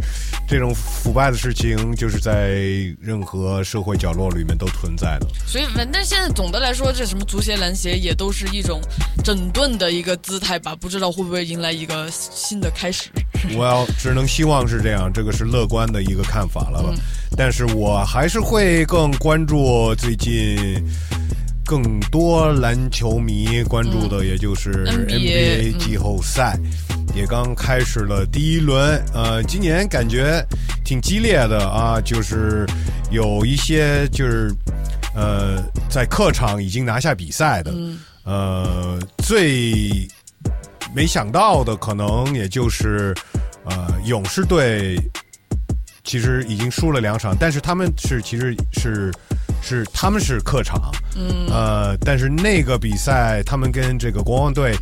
这种腐败的事情，就是在任何社会角落里面都存在的。所以反正现在总的来说，这什么足协、篮协也都是一种整顿的一个姿态吧，不知道会不会迎来一个新的开始。我要只能希望是这样，这个是乐观的一个看法了吧。嗯但是我还是会更关注最近更多篮球迷关注的，也就是嗯 NBA 季后赛。也刚开始了第一轮。呃，今年感觉挺激烈的啊，就是有一些就是呃在客场已经拿下比赛的，呃，最没想到的可能也就是呃勇士队。其实已经输了两场，但是他们是其实是是他们是客场，嗯，呃，但是那个比赛他们跟这个国王队，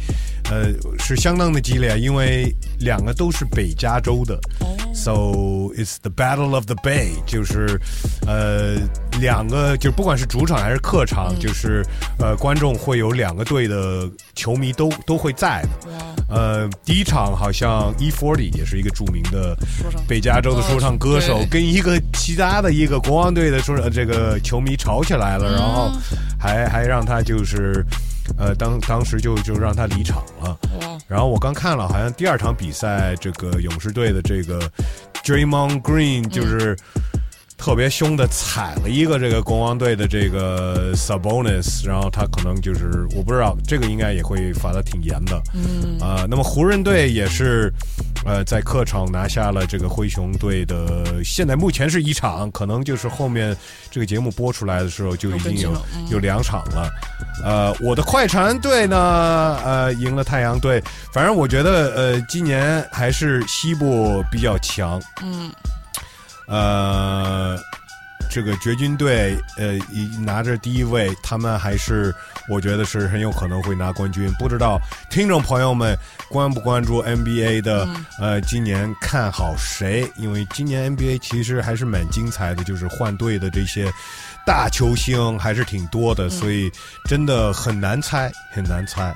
呃，是相当的激烈，因为两个都是北加州的、s o it's the battle of the Bay，就是呃两个就不管是主场还是客场，就是呃观众会有两个队的球迷都都会在的。呃，第一场好像 E40 也是一个著名的北加州的说唱歌手，对。跟一个其他的一个国王队的说呃这个球迷吵起来了，然后还还让他就是呃当当时就就让他离场了。然后我刚看了，好像第二场比赛，这个勇士队的这个 Draymond Green 就是特别凶的踩了一个这个国王队的这个 Sabonis，然后他可能就是我不知道这个应该也会罚的挺严的。嗯啊、那么湖人队也是，呃，在客场拿下了这个灰熊队的，现在目前是一场，可能就是后面这个节目播出来的时候就已经有有两场了。呃，我的快船队呢，呃，赢了太阳队。反正我觉得，呃，今年还是西部比较强。嗯，呃，这个掘金队，呃，一拿着第一位，他们还是我觉得是很有可能会拿冠军。不知道听众朋友们关不关注 NBA 的？呃，今年看好谁？因为今年 NBA 其实还是蛮精彩的，就是换队的这些大球星还是挺多的，所以真的很难猜，很难猜。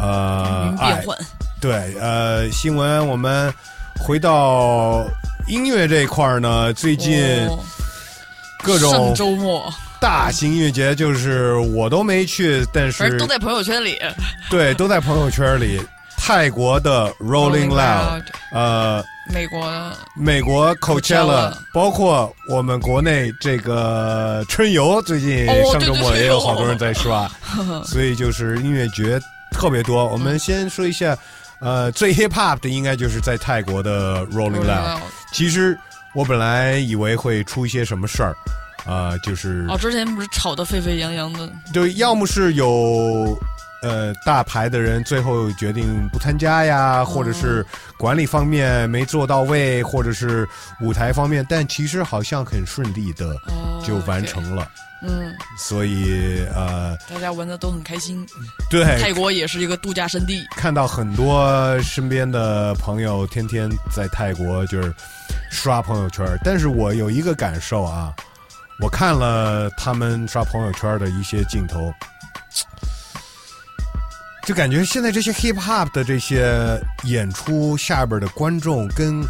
呃嗯，变哎，对，呃，新闻我们回到音乐这一块儿呢，最近哦各种上周末，大型音乐节，就是我都没去，但是都在朋友圈里。对都在朋友圈里。泰国的 Rolling Loud，呃，美国的美国 Coachella，Coachella 包括我们国内这个春游，最近哦上周末也有好多人在刷，所以就是音乐节特别多。我们先说一下，呃，最 hip hop 的应该就是在泰国的 Rolling Loud。其实我本来以为会出一些什么事儿，啊、就是哦，之前不是吵得沸沸扬扬的，对要么是有呃大牌的人最后决定不参加呀，或者是管理方面没做到位，或者是舞台方面，但其实好像很顺利的哦就完成了。嗯，所以呃，大家玩的都很开心。对，泰国也是一个度假胜地。看到很多身边的朋友天天在泰国就是刷朋友圈，但是我有一个感受啊，我看了他们刷朋友圈的一些镜头，就感觉现在这些 hip hop 的这些演出下边的观众跟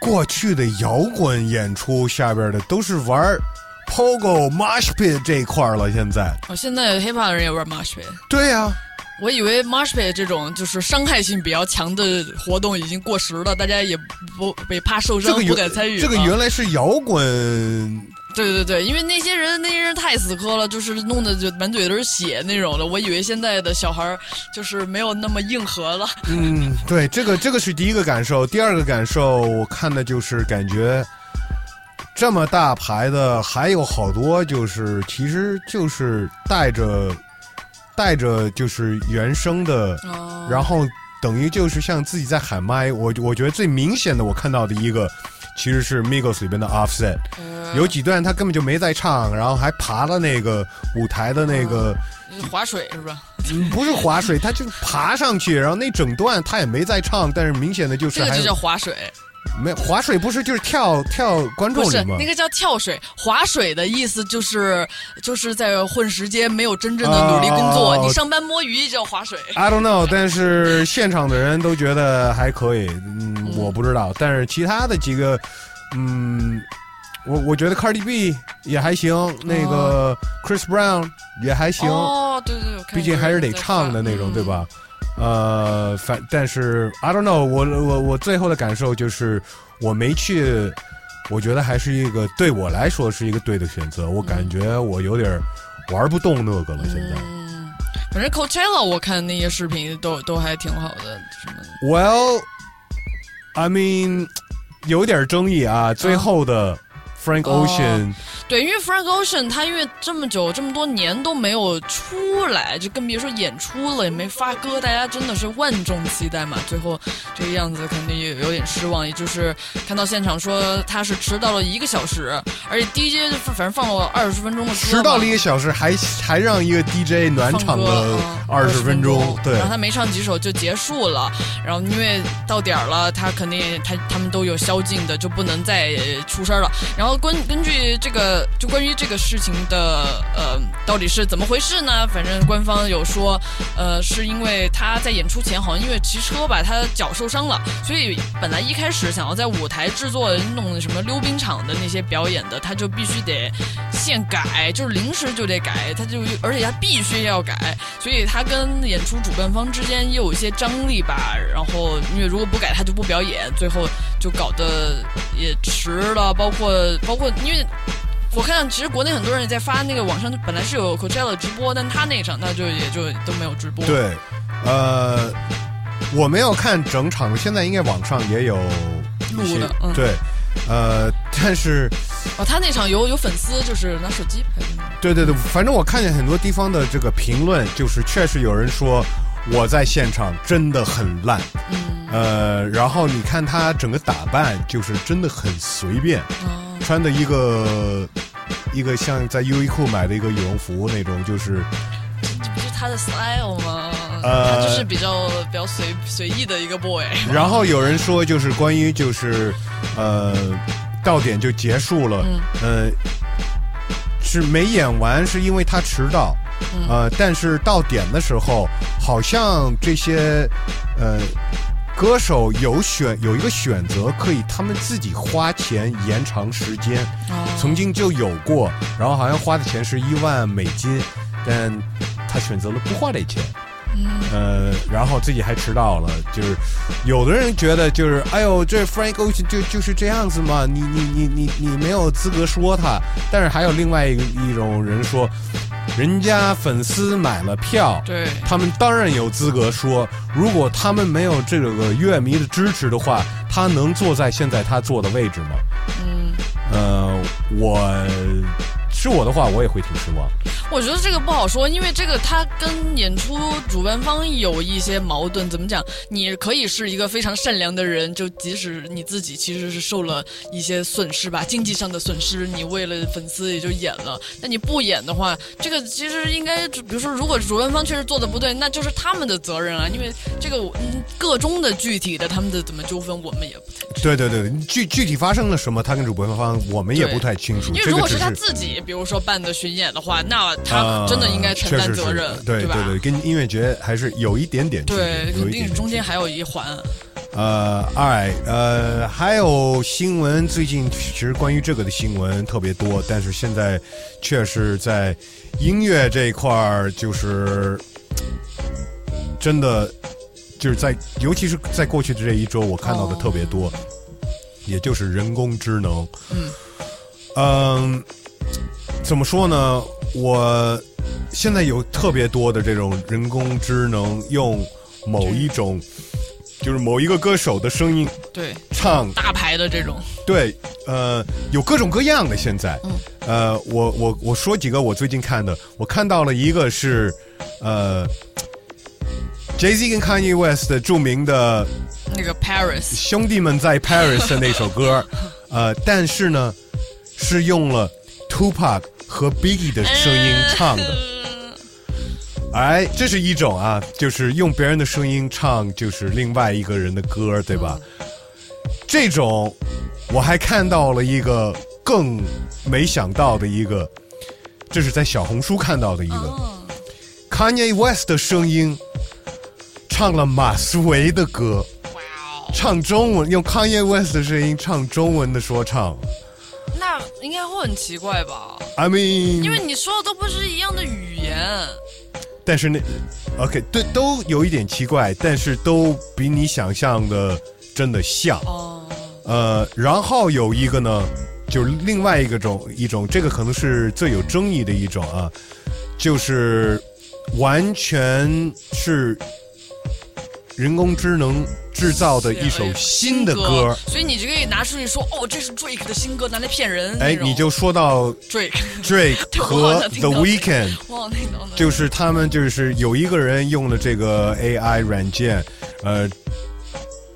过去的摇滚演出下边的都是玩 pogo mosh pit 这一块儿了，现在。哦，现在 hiphop 的人也玩 mosh pit。对呀、我以为 mosh pit 这种就是伤害性比较强的活动已经过时了，大家也不也怕受伤，这个原不敢参与。这个原来是摇滚，对对对，因为那些人那些人太死磕了，就是弄得就满嘴都是血那种的。我以为现在的小孩儿就是没有那么硬核了。嗯，对，这个这个是第一个感受。第二个感受，我看的就是感觉这么大牌的还有好多，就是其实就是带着带着就是原声的，哦然后等于就是像自己在喊麦。我我觉得最明显的，我看到的一个。其实是 Migos 里边的 Offset，、有几段他根本就没在唱，然后还爬了那个舞台的那个，滑水是吧？嗯不是划水，他就爬上去，然后那整段他也没在唱，但是明显的就是还这个就叫划水，没划水，不是就是跳跳观众不是里吗？那个叫跳水。划水的意思就是就是在混时间，没有真正的努力工作。哦你上班摸鱼叫划水。I don't know，但是现场的人都觉得还可以，嗯，我不知道，但是其他的几个，嗯，我我觉得 Cardi B 也还行，那个 Chris Brown 也还行，哦，对对，我看毕竟还是得唱的那种，发对吧？呃，反但是 I don't know，我我我最后的感受就是我没去，我觉得还是一个对我来说是一个对的选择，我感觉我有点玩不动那个了，现在。嗯，反正 Coachella 我看那些视频都都还挺好的，什么 Well, I mean，有点争议啊。最后的 Frank Ocean，、对，因为 Frank Ocean 他因为这么久这么多年都没有出来，就更别说演出了，也没发歌，大家真的是万众期待嘛。最后这个样子肯定也有点失望，也就是看到现场说他是迟到了一个小时，而且 DJ 就反正放了二十分钟的歌嘛，迟到了一个小时，还还让一个 DJ 暖场放歌了嗯二十分钟，对然后他没唱几首就结束了，然后因为到点儿了，他肯定他他们都有宵禁的，就不能再呃出声了。然后根根据这个，就关于这个事情的呃到底是怎么回事呢？反正官方有说，呃，是因为他在演出前好像因为骑车吧，他脚受伤了，所以本来一开始想要在舞台制作弄什么溜冰场的那些表演的，他就必须得现改，就是临时就得改，他就而且他必须要改，所以他跟演出主办方之间也有一些张力吧。然后因为如果不改，他就不表演，最后就搞得也迟了，包括包括因为。我看，其实国内很多人也在发那个网上本来是有 Coachella 直播，但他那场他就也就都没有直播。对，呃，我没有看整场，现在应该网上也有录的嗯对，呃，但是哦，他那场有有粉丝就是拿手机拍的。对对对，反正我看见很多地方的这个评论，就是确实有人说我在现场真的很烂，嗯，呃，然后你看他整个打扮，就是真的很随便，哦穿的一个一个像在优衣库买的一个羽绒服那种，就是这不是他的 style 吗？呃他就是比较比较随随意的一个 boy。然后有人说，就是关于就是，呃，到点就结束了，嗯呃，是没演完，是因为他迟到，嗯呃，但是到点的时候，好像这些，呃。歌手有选有一个选择，可以他们自己花钱延长时间，哦。曾经就有过，然后好像花的钱是一万美金，但他选择了不花这钱，嗯。呃，然后自己还迟到了，就是有的人觉得就是，哎呦，这 Frank Ocean 就就是这样子嘛，你你你你你没有资格说他，但是还有另外一个一种人说，人家粉丝买了票，对他们当然有资格说，如果他们没有这个乐迷的支持的话，他能坐在现在他坐的位置吗？嗯，呃，我是我的话，我也会挺失望。我觉得这个不好说，因为这个他跟演出主办方有一些矛盾。怎么讲？你可以是一个非常善良的人，就即使你自己其实是受了一些损失吧，经济上的损失，你为了粉丝也就演了。那你不演的话，这个其实应该，比如说，如果主办方确实做的不对，那就是他们的责任啊。因为这个嗯个中的具体的他们的怎么纠纷，我们也不太。对对对，具具体发生了什么，他跟主办方我们也不太清楚。因为如果是他自己，比如说办的巡演的话，那他啊真的应该承担责任，吧？对对对，跟音乐节还是有一点点对，肯定中间还有一环。呃 right，呃，还有新闻，最近其实关于这个的新闻特别多，但是现在确实在音乐这一块儿，就是真的就是在，尤其是在过去的这一周，我看到的特别多，也就是人工智能。嗯嗯，怎么说呢？我现在有特别多的这种人工智能用某一种，就是某一个歌手的声音对，唱，大牌的这种，对，呃，有各种各样的。现在，嗯。呃，我我我说几个我最近看的，我看到了一个是，呃，Jay Z 跟 Kanye West 的著名的那个 Paris，兄弟们在 Paris 的那首歌，呃，但是呢，是用了 Tupac 和 Biggie 的声音唱的。哎，这是一种啊，就是用别人的声音唱，就是另外一个人的歌，对吧？这种我还看到了一个更没想到的一个，这是在小红书看到的一个、Kanye West 的声音唱了马思唯的歌，唱中文，用 Kanye West 的声音唱中文的说唱。那应该会很奇怪吧？I mean，因为你说的都不是一样的语言。但是那 OK，对，都有一点奇怪，但是都比你想象的真的像。哦，呃，然后有一个呢，就是另外一个种一种，这个可能是最有争议的一种啊，就是完全是人工智能制造的一首新的歌。所以你就可以拿出去说，哦，这是 Drake 的新歌，拿来骗人。哎，你就说到 Drake Drake 和 The 种就是他们就是有一个人用了这个 AI 软件，呃。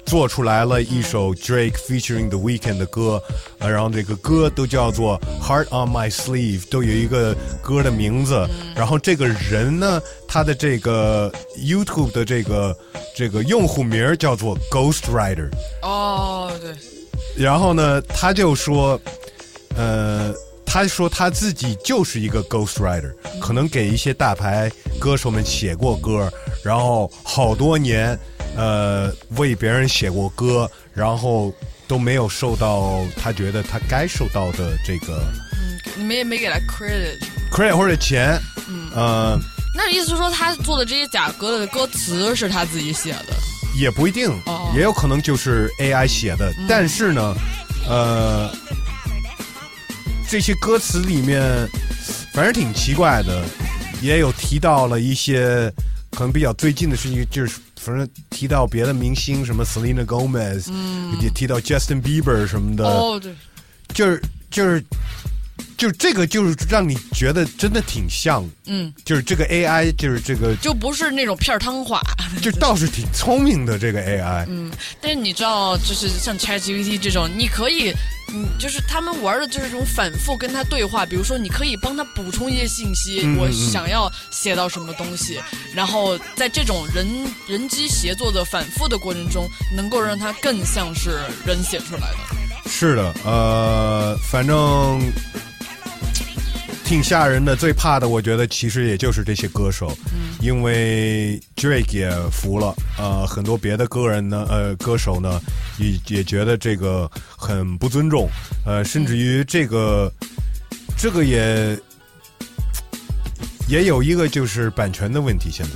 做出来了一首 Drake featuring The Weeknd 的歌，呃，然后这个歌都叫做 Heart on My Sleeve，都有一个歌的名字。然后这个人呢，他的这个 YouTube 的这个这个用户名叫做 Ghost Rider。哦，对。然后呢，他就说，呃，他说他自己就是一个 Ghost Rider，可能给一些大牌歌手们写过歌，然后好多年。呃，为别人写过歌，然后都没有受到他觉得他该受到的这个，嗯，你们也没给他 credit，credit 或者钱，嗯，呃，那意思是说他做的这些假歌的歌词是他自己写的？也不一定，哦也有可能就是 AI 写的。但是呢，呃，这些歌词里面反正挺奇怪的，也有提到了一些可能比较最近的事情，就是。反正提到别的明星，什么 Selena Gomez，也提到 Justin Bieber 什么的，哦，对，就是就是，就这个就是让你觉得真的挺像，嗯，就是这个 AI，就是这个就不是那种片儿汤话，就倒是挺聪明的这个 AI，嗯，但是你知道，就是像 ChatGPT 这种，你可以。嗯，就是他们玩的就是这种反复跟他对话，比如说你可以帮他补充一些信息，我想要写到什么东西，然后在这种人人机协作的反复的过程中，能够让它更像是人写出来的。是的，呃，反正。挺吓人的，最怕的我觉得其实也就是这些歌手，因为 Drake 也服了，呃，很多别的歌人呢，呃，歌手呢也也觉得这个很不尊重，呃，甚至于这个这个也也有一个就是版权的问题，现在。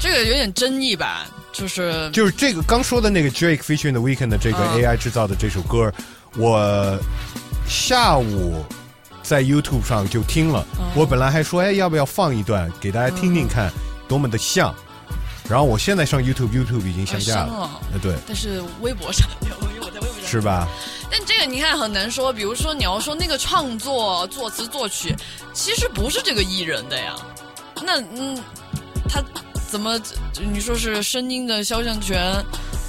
这个有点争议吧，就是就是这个刚说的那个 Drake featuring the Weeknd 的这个 AI 制造的这首歌，我下午。在 YouTube 上就听了，我本来还说，哎，要不要放一段给大家听听看，多么的像。然后我现在上 YouTube，YouTube 已经下架了。呃，对。但是微博上，因为我在微博上。是吧？但这个你看很难说，比如说你要说那个创作、作词、作曲，其实不是这个艺人的呀。那嗯，他怎么你说是声音的肖像权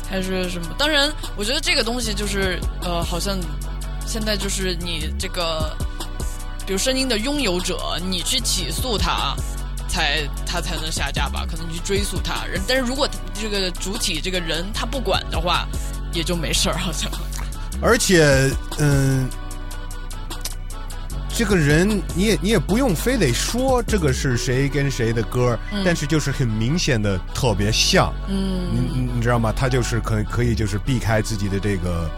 还是什么？当然，我觉得这个东西就是呃，好像现在就是你这个。比如声音的拥有者，你去起诉他，才他才能下架吧？可能你去追诉他人，但是如果这个主体这个人他不管的话，也就没事儿，好像。而且，嗯，这个人你也你也不用非得说这个是谁跟谁的歌，但是就是很明显的特别像，嗯，你你知道吗？他就是可可以就是避开自己的这个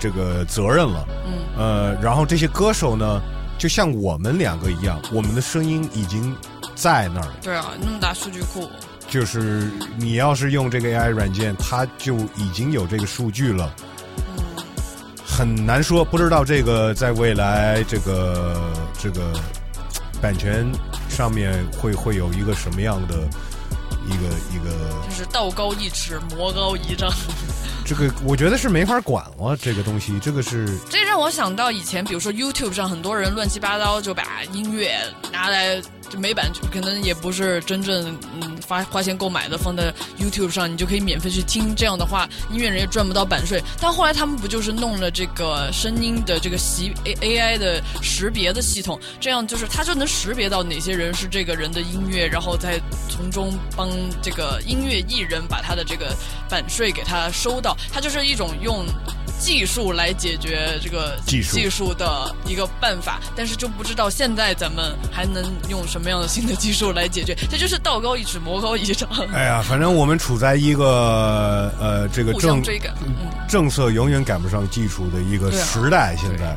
这个责任了，嗯，呃，然后这些歌手呢？就像我们两个一样，我们的声音已经在那儿。对啊，那么大数据库。就是你要是用这个 AI 软件，它就已经有这个数据了。嗯。很难说，不知道这个在未来这个这个版权上面会会有一个什么样的一个一个。就是道高一尺，魔高一丈。这个我觉得是没法管了，这个东西，这个是。这让我想到以前，比如说 YouTube 上很多人乱七八糟就把音乐拿来。就没版权，可能也不是真正嗯花花钱购买的，放在 YouTube 上，你就可以免费去听。这样的话，音乐人也赚不到版税。但后来他们不就是弄了这个声音的这个习 A AI 的识别的系统，这样就是它就能识别到哪些人是这个人的音乐，然后再从中帮这个音乐艺人把他的这个版税给他收到。它就是一种用。技术来解决这个技术技术的一个办法，但是就不知道现在咱们还能用什么样的新的技术来解决。这就是道高一尺，魔高一丈。哎呀，反正我们处在一个呃，这个政政策永远赶不上技术的一个时代。现在，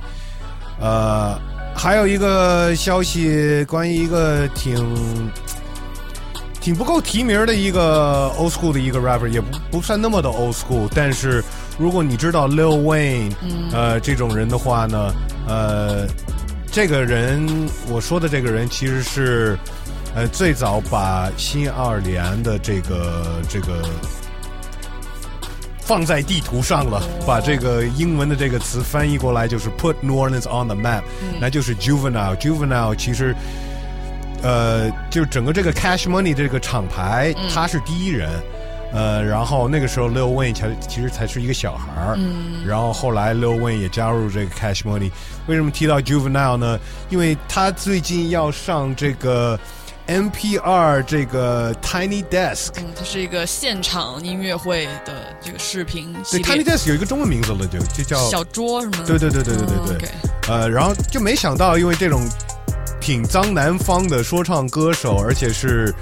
呃，还有一个消息，关于一个挺。挺不够提名的一个 old school 的一个 rapper，也不不算那么的 old school。但是如果你知道 Lil Wayne，呃，这种人的话呢，呃，这个人我说的这个人其实是呃最早把新奥尔良的这个这个放在地图上了，把这个英文的这个词翻译过来就是 put New Orleans on the map，、那就是 juvenile。juvenile 其实，呃，就整个这个 Cash Money 这个厂牌，他是第一人。呃，然后那个时候 Lil Wayne 才其实才是一个小孩儿，嗯，然后后来 Lil Wayne 也加入这个 Cash Money。为什么提到 Juvenile 呢？因为他最近要上这个 NPR 这个 Tiny Desk，嗯，它是一个现场音乐会的这个视频对。Tiny Desk 有一个中文名字了，就就叫小桌是吗？对对对对对对对呃，然后就没想到，因为这种挺脏南方的说唱歌手，而且是、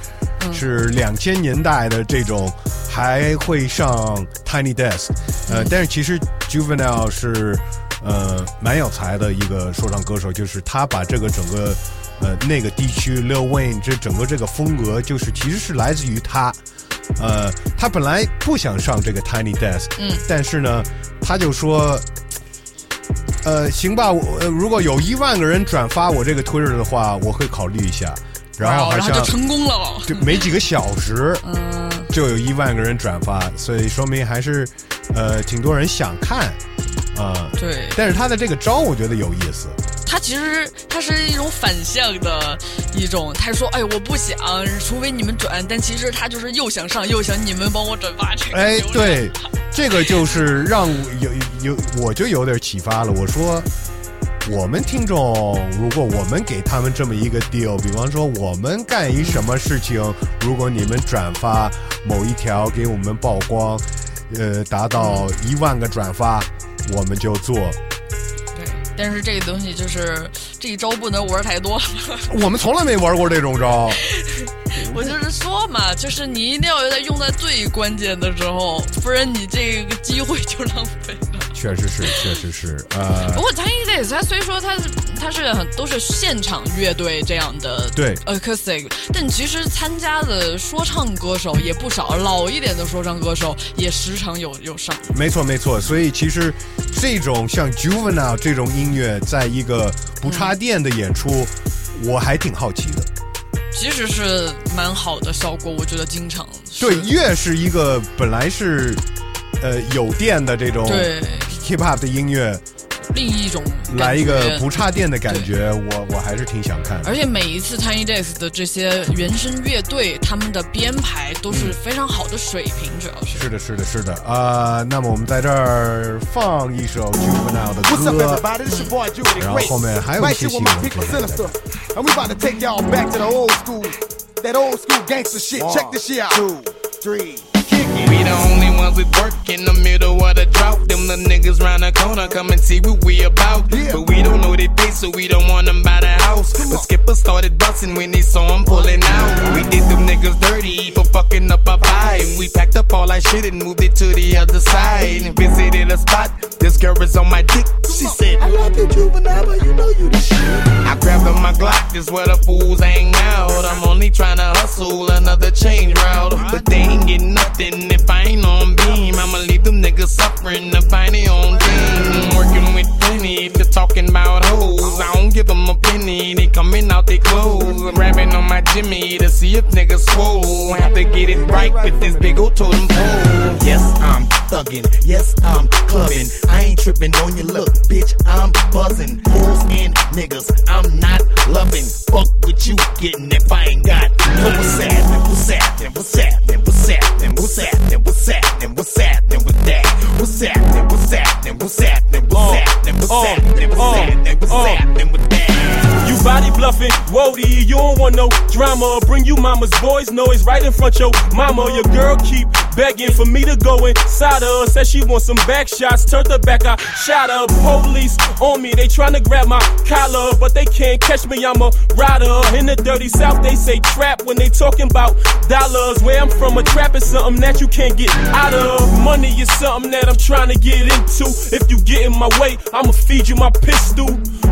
嗯是两千年代的这种，还会上 Tiny Desk。呃，嗯但是其实 Juvenile 是呃蛮有才的一个说唱歌手，就是他把这个整个呃那个地区 Lil Wayne 这整个这个风格，就是其实是来自于他。呃，他本来不想上这个 Tiny Desk，嗯，但是呢，他就说，呃，行吧，我、呃、如果有一万个人转发我这个 Twitter 的话，我会考虑一下。然后好像然后就成功了。就没几个小时，嗯，就有一万个人转发，所以说明还是呃挺多人想看啊、对，但是他的这个招我觉得有意思，他其实他是一种反向的一种，他说哎我不想，除非你们转，但其实他就是又想上又想你们帮我转发这个。哎，对，这个就是让我有有我就有点启发了。我说，我们听众，如果我们给他们这么一个 deal，比方说我们干一什么事情，如果你们转发某一条给我们曝光，呃，达到一万个转发，我们就做。对，但是这个东西就是这一招不能玩太多。我们从来没玩过这种招。我就是说嘛，就是你一定要在用在最关键的时候，不然你这个机会就浪费。确实是，确实是，呃。不，过 Tiny Days 它虽说它是它是很都是现场乐队这样的对。acoustic，但其实参加的说唱歌手也不少，老一点的说唱歌手也时常有有上。没错没错，所以其实这种像 Juvenile 这种音乐，在一个不插电的演出，我还挺好奇的。其实是蛮好的效果，我觉得经常对，越是一个本来是呃有电的这种对 hip hop 的音乐，另一种来一个不插电的感觉，我我还是挺想看。而且每一次 Tiny Days 的这些原声乐队，他们的编排都是非常好的水平，主要是。是的，是的，是的，啊、那么我们在这儿放一首 Juvenile 的歌? This 然后后面还有一些 here 新 with my 闻 We the only ones with work in the middle of the drought. Them the niggas round the corner come and see what we about. But we don't know they pay, so we don't want them by the house. But Skipper started busting when they saw him pulling out. We did them niggas dirty for fucking up our vibe. And we packed up all our shit and moved it to the other side. And visited a spot, this girl is on my dick. She said, I love you, juvenile, but you know you the shit. I grabbed up my Glock, this where the fools hang out. I'm only trying to hustle another change route. But they ain't getting nothing if I ain't on beam. I'ma leave them niggas suffering find their own dream. I'm working with plenty if you're talking about hoes. I don't give them a penny, they coming out their clothes. I'm rapping on my Jimmy to see if niggas swole. Have to get it right with this big old totem pole. Yes, I'm thuggin'. Yes, I'm clubbing. I ain't tripping on your look, bitch. I'm buzzing. Fools and niggas, I'm not loving. Fuck what you getting if I ain't got. No, what's happening? What's happening? What's happening? What's happening? What's happening? What's happening? What's happening with that? What's happening? What's happening? What's happening? What's uh, happening? What's uh, happening? What's uh, happening? What's happening with that? You body bluffing, Wody, you don't want no drama. Bring you mama's boys, noise right in front your mama. Your girl keep begging for me to go inside her. Says she wants some back shots, turned her back, I shot her. Police on me, they tryna grab my collar, but they can't catch me, I'm a rider. In the dirty south, they say trap when they talking about dollars. Where I'm from, a trap is something that you can't get out of. Money is something that I'm trying to get into. If you get in my way, I'ma feed you my pistol.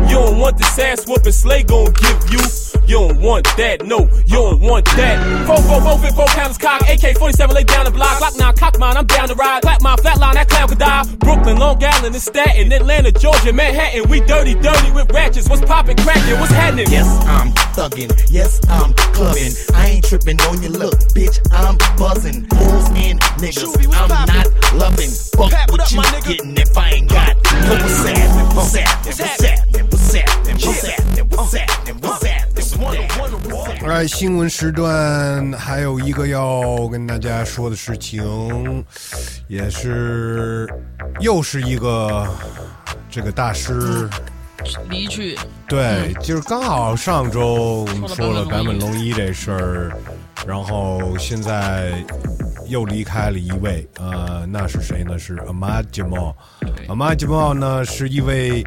You don't want this ass whooping, Slay gon' give you. You don't want that, no, you don't want that. Four, four, four, fit, four pounds cock, AK 47, lay down the block. Lock now, cock mine, I'm down to ride. Clap my flatline, that clown could die. Brooklyn, Long Island, and Staten, Atlanta, Georgia, Manhattan. We dirty, dirty with ratchets. What's poppin', crackin', what's happening? Yes, I'm thuggin'. Yes, I'm clubbin'. I ain't trippin' on your look, bitch. I'm buzzing. Hoes and niggas, I'm not loving. Fuck what you getting if I ain't got. But what's happening? What's happening? What's happening? What's happening? What's happening? What's happening? What's happening? 哎，新闻时段还有一个要跟大家说的事情，也是又是一个这个大师。离去，对，就是刚好上周我们说了坂本龙一这事儿，然后现在又离开了一位，呃，那是谁呢？是 Ahmad Jamal。Ahmad Jamal 呢是一位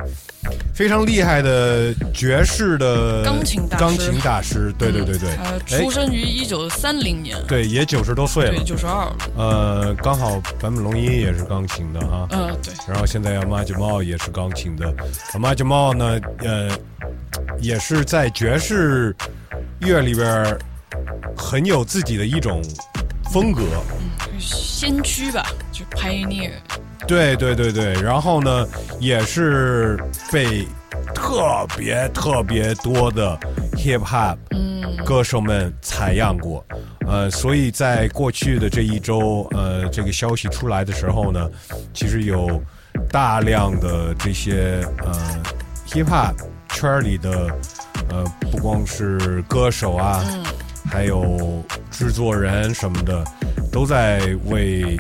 非常厉害的爵士的钢琴大师。钢琴大师，对对对对，呃，哎。出生于一九三零年，对，也九十多岁了。对，，九十二了，呃，刚好坂本龙一也是钢琴的啊，嗯，对，然后现在 Ahmad Jamal 也是钢琴的，Ahmad Jamal 呢，呃，也是在爵士乐里边儿很有自己的一种风格，嗯先驱吧，就 pioneer，对对对对，然后呢，也是被特别特别多的 hip hop 歌手们采样过，呃，所以在过去的这一周，呃，这个消息出来的时候呢，其实有大量的这些呃 hip hop 圈里的呃，不光是歌手啊，还有制作人什么的，都在为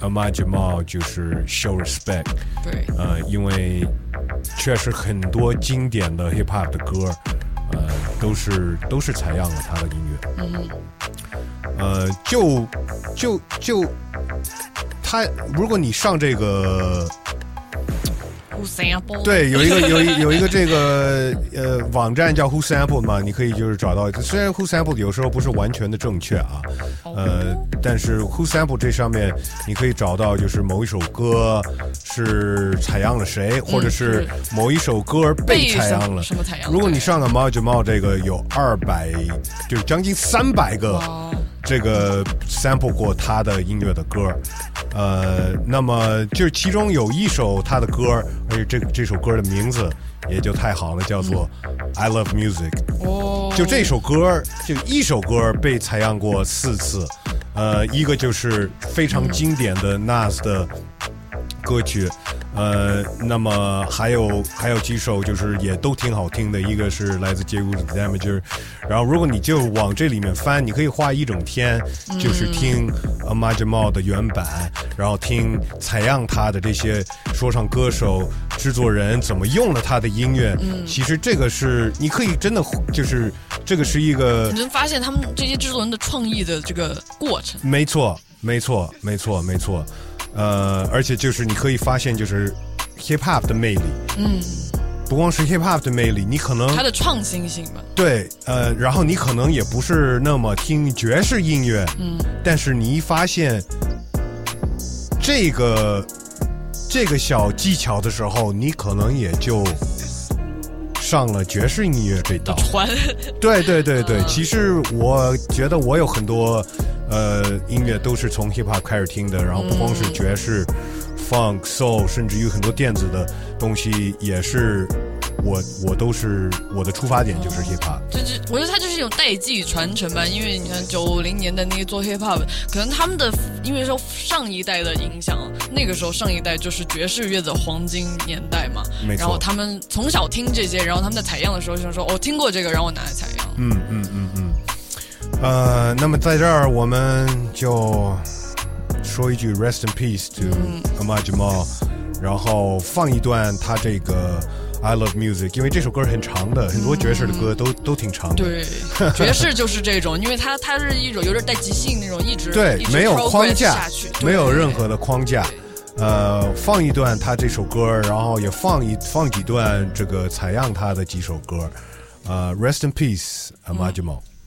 Ahmad Jamal 就是 show respect。对，呃，因为确实很多经典的 hip hop 的歌，呃，都是都是采样了他的音乐。嗯，呃，就就就他，如果你上这个 Who sample？对，有一个有一有一个这个呃网站叫 Who Sample 嘛，你可以就是找到。虽然 Who Sample 有时候不是完全的正确啊，呃，但是 Who Sample 这上面你可以找到就是某一首歌是采样了谁，或者是某一首歌被采样了。什么采样？如果你上了 j m a 这个有二百，就是将近三百个这个 sample 过他的音乐的歌，呃，那么就是其中有一首他的歌，而且这这首歌的名字也就太好了，叫做 I Love Music。哦，就这首歌，就一首歌被采样过四次，呃，一个就是非常经典的 Nas 的歌曲，呃，那么还有还有几首就是也都挺好听的，一个是来自街舞的 Damager，然后如果你就往这里面翻，你可以花一整天，就是听 Ahmad Jamal 的原版，然后听采样他的这些说唱歌手、制作人怎么用了他的音乐，其实这个是你可以真的就是这个是一个你能发现他们这些制作人的创意的这个过程。没错，没错，没错，没错。呃，而且就是你可以发现，就是 hip hop 的魅力，嗯，不光是 hip hop 的魅力，你可能它的创新性吧。对，呃，然后你可能也不是那么听爵士音乐，嗯，但是你一发现这个这个小技巧的时候，你可能也就上了爵士音乐这道。传，对对对对，其实我觉得我有很多呃音乐都是从 hip hop 开始听的，然后不光是爵士、funk、soul，甚至于很多电子的东西也是我我都是我的出发点就是 hip hop。就是我觉得它就是一种代际传承吧，因为你看九零年的那个做 hip hop，可能他们的音乐受上一代的影响，那个时候上一代就是爵士乐的黄金年代嘛，没错然后他们从小听这些，然后他们在采样的时候就说，我、听过这个，然后我拿来采样。嗯嗯嗯嗯。呃，那么在这儿我们就说一句 rest in peace to Ahmad Jamal，、然后放一段他这个 I Love Music，因为这首歌很长的，很多爵士的歌都、都挺长的。对，爵士就是这种，因为它它是一种有点带即兴那种，一直对没有框架，，没有任何的框架。呃，放一段他这首歌，然后也放一放几段这个采样他的几首歌。呃，Rest in peace, Ahmad Jamal。「is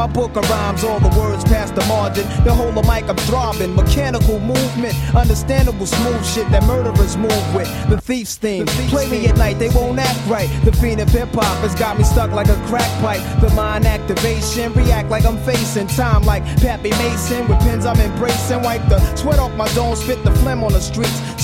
my book of rhymes. All the words past the margin. The whole of mic I'm throbbing. Mechanical movement, understandable smooth shit that murderers move with. The thief's theme. Play me at night, they won't act right. The fiend of hip hop has got me stuck like a crack pipe. The mind activation, react like I'm facing time like Pappy Mason. With pins I'm embracing. Wipe the sweat off my dome, spit the phlegm on the streets.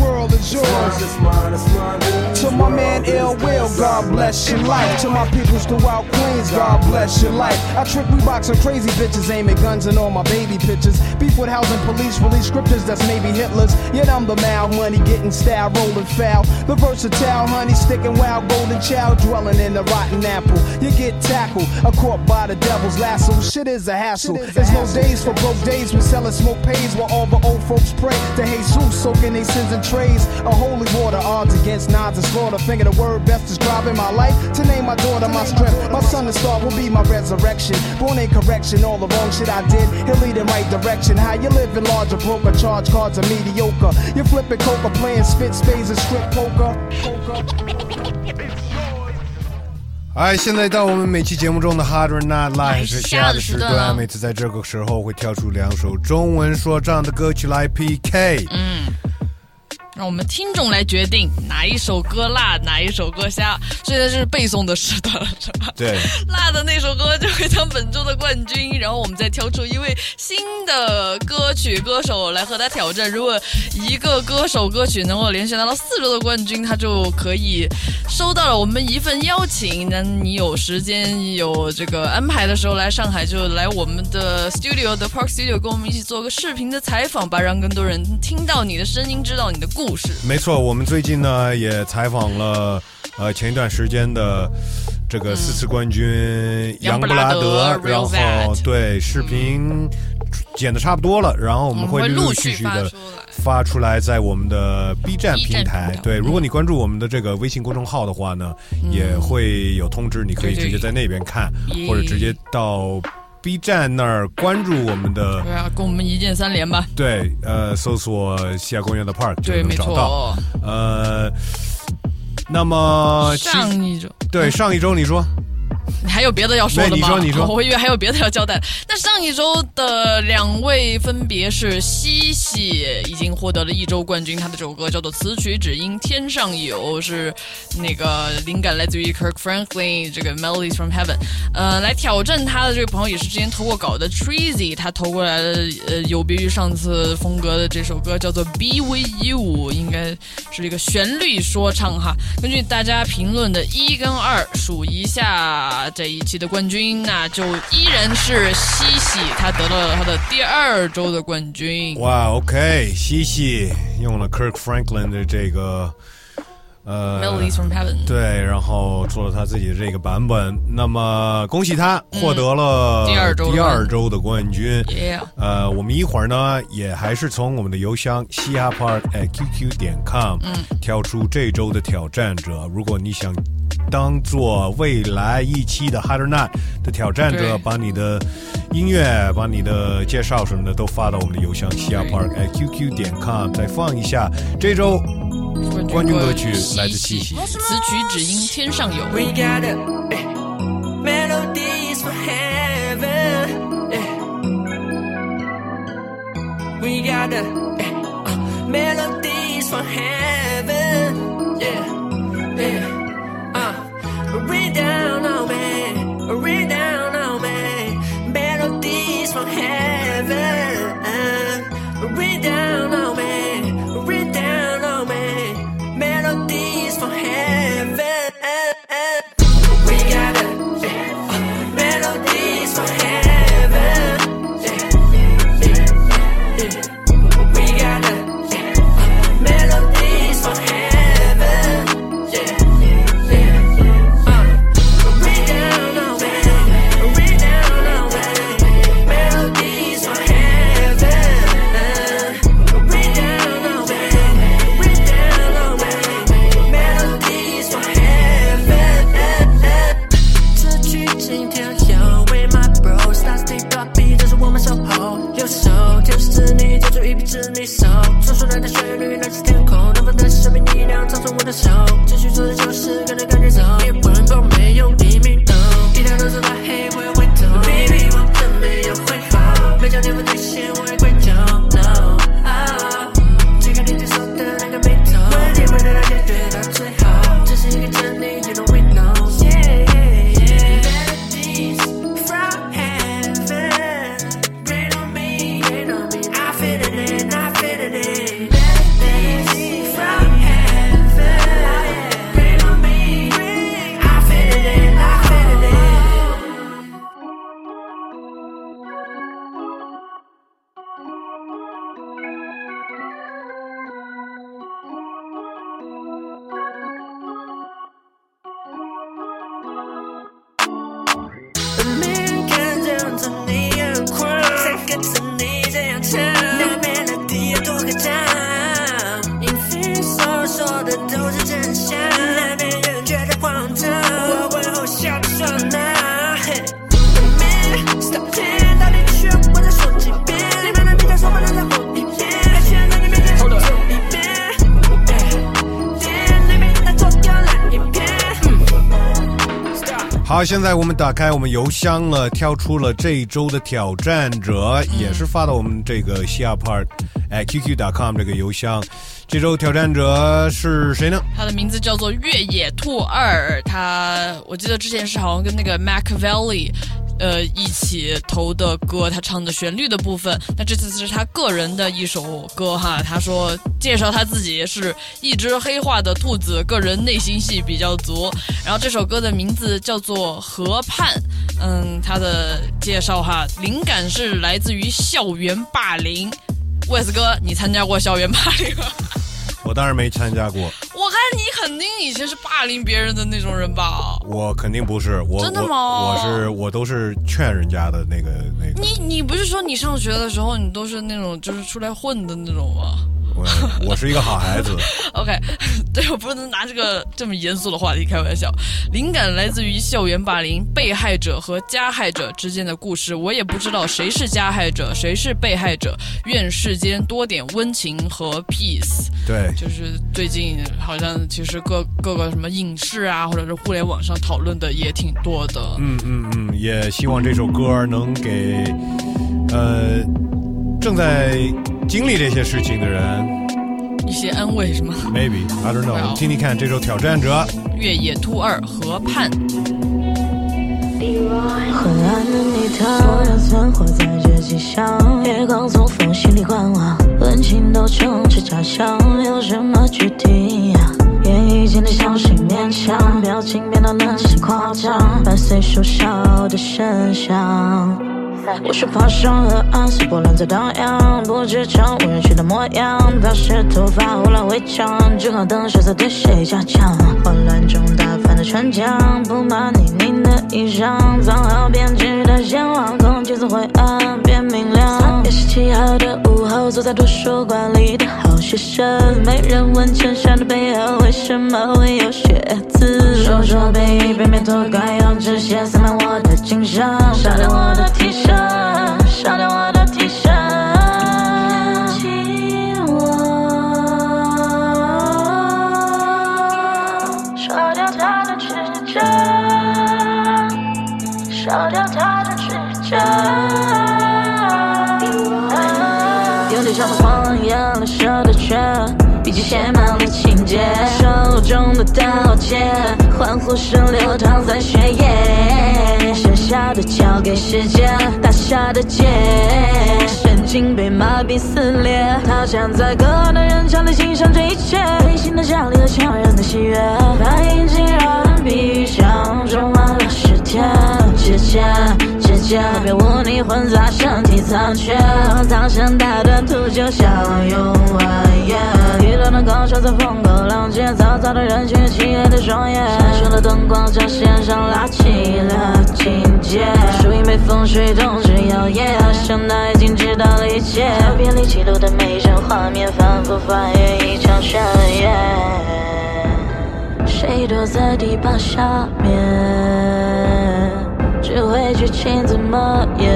World is yours. It's mine, it's mine, whose To my man Ill Will. God bless your life. To my peoples throughout Queens, God bless your life. I trick Reeboks and crazy bitches, aim at guns and all my baby pictures. Beef with housing police, release scriptures that's maybe Hitler's. Yet I'm the mal money, getting style, rolling foul. The versatile honey, sticking wild, golden child, dwelling in the rotten apple. You get tackled, a caught by the devil's lasso. Shit is a hassle. There's no days for broke days We selling smoke pays while all the old folks pray to Jesus, soaking their sins in trays. A holy water, odds against nods and slaughter. Finger the word best describing my life. To name my daughter my strength. My son, the star, will be my resurrection. Born in correction, all the wrong shit I did, he'll lead in right direction. How you living large or broke or charge cards are mediocre. You flipping coca, playing spit spades and strip poker. 哎，现在到我们每期节目中的 Hard or Not Live 是下的时下的时段了段，每次在这个时候会跳出两首中文说唱的歌曲来 PK。嗯， 让我们听众来决定哪一首歌辣，哪一首歌虾。现在是背诵的时段了，是吧？对，辣的那首歌就会当本周的冠军，然后我们再挑出一位新的歌曲歌手来和他挑战。如果一个歌手歌曲能够连续拿到四周的冠军，他就可以收到了我们一份邀请。那你有时间有这个安排的时候来上海，就来我们的 studio 的 Park Studio 跟我们一起做个视频的采访吧，让更多人听到你的声音，知道你的故事。没错，我们最近呢也采访了呃前一段时间的这个四次冠军杨布拉德，杨布拉德然后对视频剪的差不多了，然后我们会陆陆续续的发出来。在我们的 B 站平台。对，如果你关注我们的这个微信公众号的话呢，也会有通知，你可以直接在那边看，耶或者直接到 B 站那儿关注我们的。对啊，跟我们一键三连吧。对，呃，搜索西亚公园的 Park 就对，没能找到。呃，那么上一周对上一周你说你 还有别的要说的吗？对你说你说 我以为还有别的要交代。那上一周的两位分别是西西，已经获得了一周冠军，他的这首歌叫做《词曲只因天上有》，是那个灵感来自于 Kirk Franklin 这个 Melodies from Heaven。呃，来挑战他的这位朋友也是之前投过稿的 Treasy，他投过来的呃有别于上次风格的这首歌叫做《Be with You》，应该是一个旋律说唱哈。根据大家评论的一跟二数一下啊这一期的冠军，那就依然是西西，他得到了他的第二周的冠军。哇，OK，西西用了 Kirk Franklin 的这个呃 Melodies from Heaven 对，然后做了他自己的这个版本。那么恭喜他获得了第二周的第二周的冠军。呃，我们一会儿呢也还是从我们的邮箱嘻哈 park at qq 点 com 嗯挑出这周的挑战者。如果你想当做未来一期的 Hard or Not 的挑战者，把你的音乐、把你的介绍什么的都发到我们的邮箱嘻哈 park at qq 点 com，再放一下这周冠军歌曲来自七夕。词曲只因天上有。We got a eh, melodies for heaven. eh. We got a eh, uh, melodies for heaven. 在我们打开我们邮箱了，挑出了这一周的挑战者，也是发到我们这个西亚 part at qq.com 这个邮箱。这周挑战者是谁呢？他的名字叫做越野兔二，他我记得之前是好像跟那个 Mac Valley。呃，一起投的歌，他唱的旋律的部分。那这次是他个人的一首歌哈。他说介绍他自己是一只黑化的兔子，个人内心戏比较足。然后这首歌的名字叫做《河畔》。嗯，他的介绍哈，灵感是来自于校园霸凌。魏斯哥，你参加过校园霸凌吗？我当然没参加过，我看你肯定以前是霸凌别人的那种人吧？我肯定不是，我真的吗？我我是我都是劝人家的那个那个，你你不是说你上学的时候你都是那种就是出来混的那种吗我 我是一个好孩子。OK，对我不能拿这个这么严肃的话题开玩笑。灵感来自于校园霸凌，被害者和加害者之间的故事。我也不知道谁是加害者，谁是被害者。愿世间多点温情和 peace。对，就是最近好像其实各各个什么影视啊，或者是互联网上讨论的也挺多的。嗯嗯嗯，也希望这首歌能给呃正在经历这些事情的人一些安慰是吗？，maybe I don't know，我们听听看这首挑战者。越野兔二河畔。昏暗的泥塘，所有存活在这街上，月光从缝隙里观望，温情都充斥假象，有什么具体呀？言语间的相信勉强，表情变得冷是夸张，伴随树梢的声响。我是爬上河岸，随波浪在荡漾，不知常无人去的模样。飘湿头发胡乱围墙，只好等谁在对谁加强？混乱中打翻的船桨，布满泥泞的衣裳，藏好编织的向往，空气从灰暗变明亮。三月十七号的午后，坐在图书馆里的好学生，没人问衬衫的背后为什么会有血渍。说说背影，背面脱该用纸屑洒满我的颈上，烧掉我的 T 恤，烧掉我的了情节，手中的刀剑，欢呼声流淌在血液，剩下的交给时间，打下的结，神经被麻痹撕裂，他想在隔岸的人潮里欣赏这一切，内心的奖励和强人的喜悦，反应竟然比想中慢了十天，指尖。指尖别污泥混杂身体残缺，苍生大断图就像用完夜，遇到的高手在风口浪尖，嘈杂的人群，漆黑的双眼，闪烁的灯光将线上拉起了警戒，树荫被风吹动着摇曳，好像他已经知道了一切，照片里记录的每一帧画面，反复翻阅一场宣言，谁躲在堤坝下面？只会去亲自抹眼，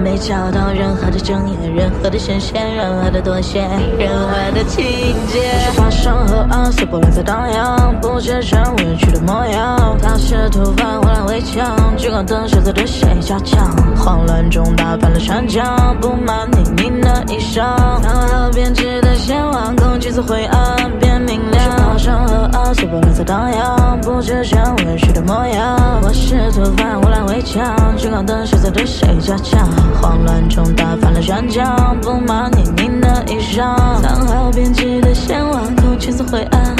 没找到任何的正眼、任何的神仙、任何的妥协、任何的情节。发生和暗色波澜在荡漾，不觉成委屈的模样。他试图翻回来围墙，聚光灯射在对谁加强？慌乱中打翻了船桨，布满泥泞的衣裳。当河编织的线网，空气从灰暗变明亮。发生和暗色波澜在荡漾，不觉成委屈的模样。我试图翻回来围墙，聚光灯射色对谁加强？慌乱中打翻了船桨，布满泥泞的衣裳。当河编织的线网，空气从灰暗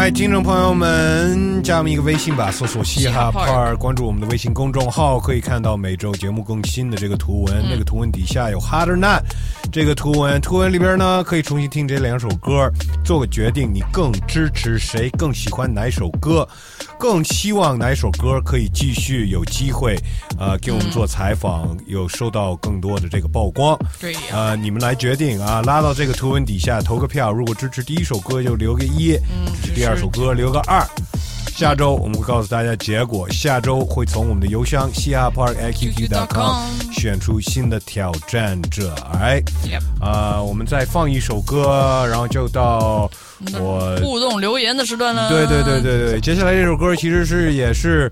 哎，听众朋友们，加我们一个微信吧，搜索“嘻哈 Park”，关注我们的微信公众号，可以看到每周节目更新的这个图文。那个图文底下有 “Harder Not” 这个图文，图文里边呢可以重新听这两首歌，做个决定，你更支持谁，更喜欢哪首歌，更希望哪首歌可以继续有机会，呃，给我们做采访，有收到更多的这个曝光。对呃，你们来决定啊，拉到这个图文底下投个票，如果支持第一首歌就留个一，支持第二首歌留个二。下周我们会告诉大家结果，下周会从我们的邮箱嘻哈 park at qq.com 选出新的挑战者。哎，啊、我们再放一首歌，然后就到我互动留言的时段了。对对对对对，接下来这首歌其实是也是，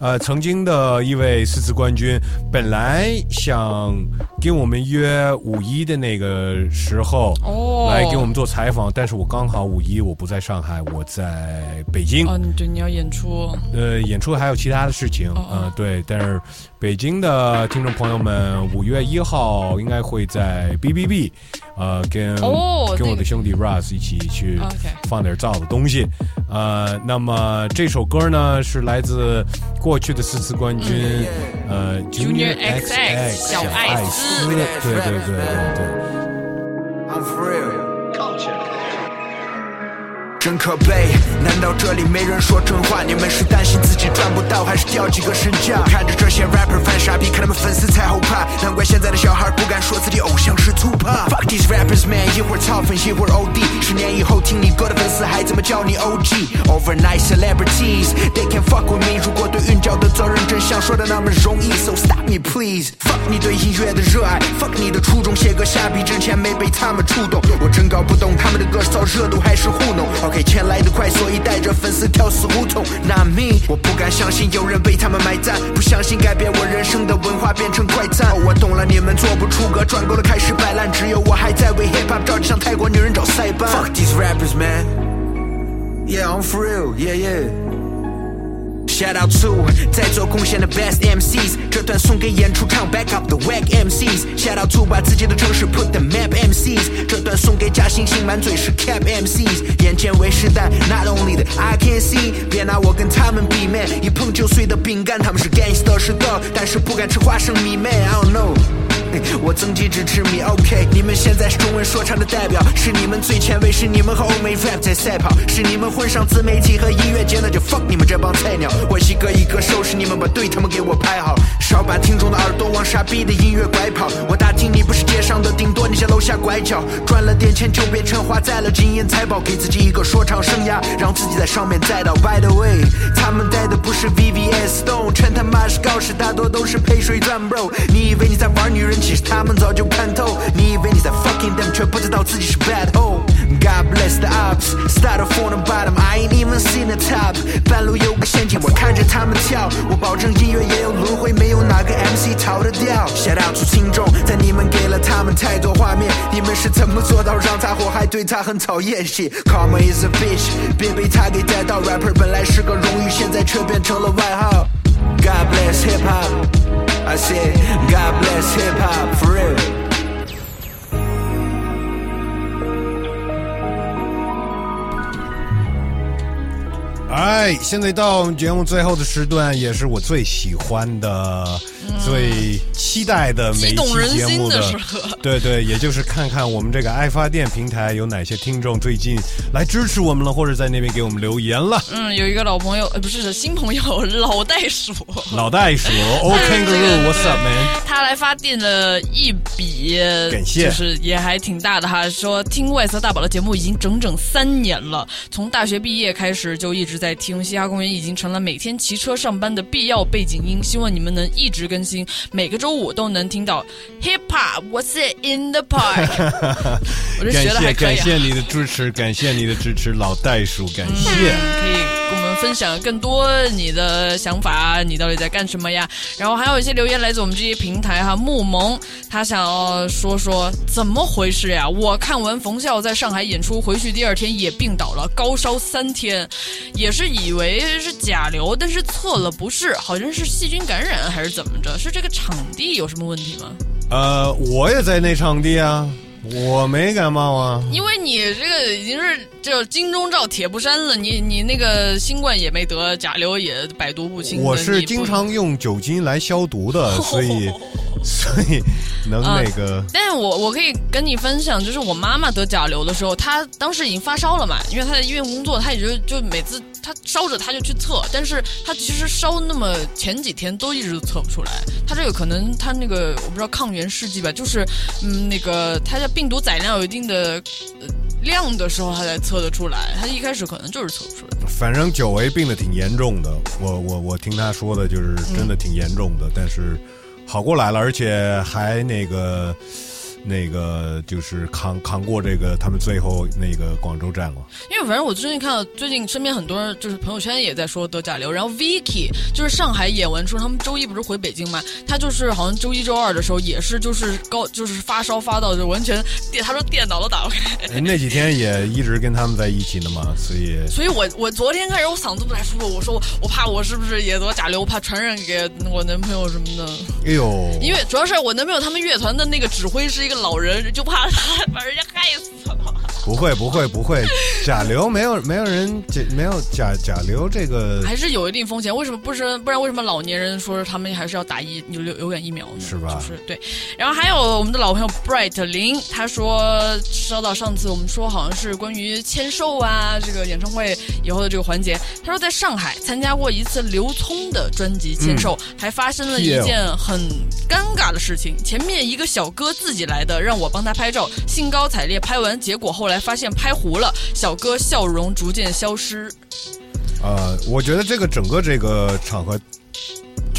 呃，曾经的一位四次冠军，本来想跟我们约五一的那个时候，哦。来给我们做采访，但是我刚好五一我不在上海，我在北京。哦，对，你要演出，呃，演出还有其他的事情，哦。呃，对，但是北京的听众朋友们，五月一号应该会在 B B B，呃，跟、跟我的兄弟 Russ 一起去放点燥的东西，呃，那么这首歌呢是来自过去的四次冠军，呃 Junior XX 小艾斯对对对对对。I'm for real. 真可悲，难道这里没人说真话？你们是担心自己赚不到，还是掉几个身价？我看着这些 rapper 犯傻逼，看他们粉丝才后怕。难怪现在的小孩不敢说自己偶像是 Tupac。Fuck these rappers man，一会儿掏粪，一会儿 OD。十年以后听你歌的粉丝还怎么叫你 OG？Overnight celebrities，they can fuck with me。如果对韵脚的责任真像说的那么容易，so stop me please。Fuck 你对音乐的热爱，fuck 你的初衷，写歌瞎逼之前没被他们触动。我真搞不懂他们的歌是造热度还是糊弄。OK，钱来得快，所以带着粉丝跳死胡同。Not me，我不敢相信有人为他们买单，不相信改变我人生的文化变成快餐。哦我懂了，你们做不出歌，赚够了开始摆烂，只有我还在为 hip hop 着急，向泰国女人找塞班。Fuck these rappers man。Yeah, I'm for real. Yeah, yeah. Shout out to 在做贡献的 best MCs，这段送给演出唱 back up the wack MCs。Shout out to 把自己的城市 put the map MCs，这段送给假惺惺满嘴是 cap MCs。眼见为实弹，not only the I can see，别拿我跟他们比 man，一碰就碎的饼干，他们是 gangster 是的，但是不敢吃花生米 man。I don't know。我曾经只吃米，OK。你们现在是中文说唱的代表，是你们最前卫，是你们和欧美 rap 在赛跑，是你们混上自媒体和音乐界，那就 fuck 你们这帮菜鸟。我一个一个收拾你们，把对他们给我排好，少把听众的耳朵往傻逼的音乐拐跑。我打听你不是街上的，顶多你在楼下拐角，赚了点钱就别成花在了金银财宝，给自己一个说唱生涯，让自己在上面再到。By the way，他们带的不是 VVS Stone，全他妈是锆石，大多都是配水钻 bro。你以为你在玩女人，其实他们早就看透。你以为你在 fucking them，却不知道自己是 bad hole。God bless the ops, started from the bottom, I ain't even seen the top。半路有个陷阱，我看着他们跳，我保证音乐也有轮回，没有哪个 MC 逃得掉。Shout out to 听众，在你们给了他们太多画面，你们是怎么做到让他火，还对他很讨厌？Shit, karma is a bitch，别被他给带到。Rapper 本来是个荣誉，现在却变成了外号。God bless hip hop, I said God bless hip hop for real。哎，现在到节目最后的时段，也是我最喜欢的最期待的每期节目心的时刻 对对，也就是看看我们这个爱发电平台有哪些听众最近来支持我们了，或者在那边给我们留言了。嗯，有一个老朋友，呃，不是新朋友，老袋鼠，老袋鼠，O Kangaroo，What's up man？他来发电了一笔，感谢就是也还挺大的哈。说听外色大宝的节目已经整整三年了，从大学毕业开始就一直在听，嘻哈公园已经成了每天骑车上班的必要背景音。希望你们能一直更新，每个周五都能听到 Hip Hop，What's it in the park？我这感谢学的还可以、啊。感谢你的支持，感谢你的支持，老袋鼠，感谢。可以跟我们分享更多你的想法，你到底在干什么呀？然后还有一些留言来自我们这些平台哈，木萌他想要说说怎么回事呀？我看完冯笑在上海演出，回去第二天也病倒了，高烧三天，也是以为是甲流，但是测了不是，好像是细菌感染还是怎么着？是这个场地有什么问题吗？呃，我也在那场地啊，我没感冒啊。因为你这个已经是就金钟罩铁布衫了，你你那个新冠也没得，甲流也百毒不侵。我是经常用酒精来消毒的，所以 所以能啊那个。但是我我可以跟你分享，就是我妈妈得甲流的时候，她当时已经发烧了嘛，因为她在医院工作，她也就就每次他烧着他就去测，但是他其实烧那么前几天都一直都测不出来，他这个可能他那个我不知道抗原试剂吧，就是嗯那个他的病毒载量有一定的、量的时候，他才测得出来，他一开始可能就是测不出来。反正久违病的挺严重的，我我我听他说的就是真的挺严重的，但是好过来了，而且还那个那个就是扛扛过这个他们最后那个广州站了。因为反正我最近看到，最近身边很多人就是朋友圈也在说得甲流，然后 Vicky 就是上海演完出，他们周一不是回北京嘛，他就是好像周一周二的时候也是就是高就是发烧发到就完全电，他说电脑都打不开。哎那几天也一直跟他们在一起呢嘛，所以所以我我昨天开始我嗓子不太舒服，我说我我怕我是不是也得甲流，我怕传染给我男朋友什么的。哎呦，因为主要是我男朋友他们乐团的那个指挥是一个老人，就怕他 把人家害死了。不会不会不会，甲流 没有没有人甲没有甲甲流这个还是有一定风险。为什么不是？不然为什么老年人说他们还是要打疫流流流感疫苗呢？是吧？就是对。然后还有我们的老朋友 Bright 林，他说说到上次我们说好像是关于签售啊，这个演唱会以后的这个环节，他说在上海参加过一次刘聪的专辑签售，嗯还发生了一件很尴尬的事情。前面一个小哥自己来的，让我帮他拍照，兴高采烈拍完，结果后来来发现拍糊了，小哥笑容逐渐消失。呃，我觉得这个整个这个场合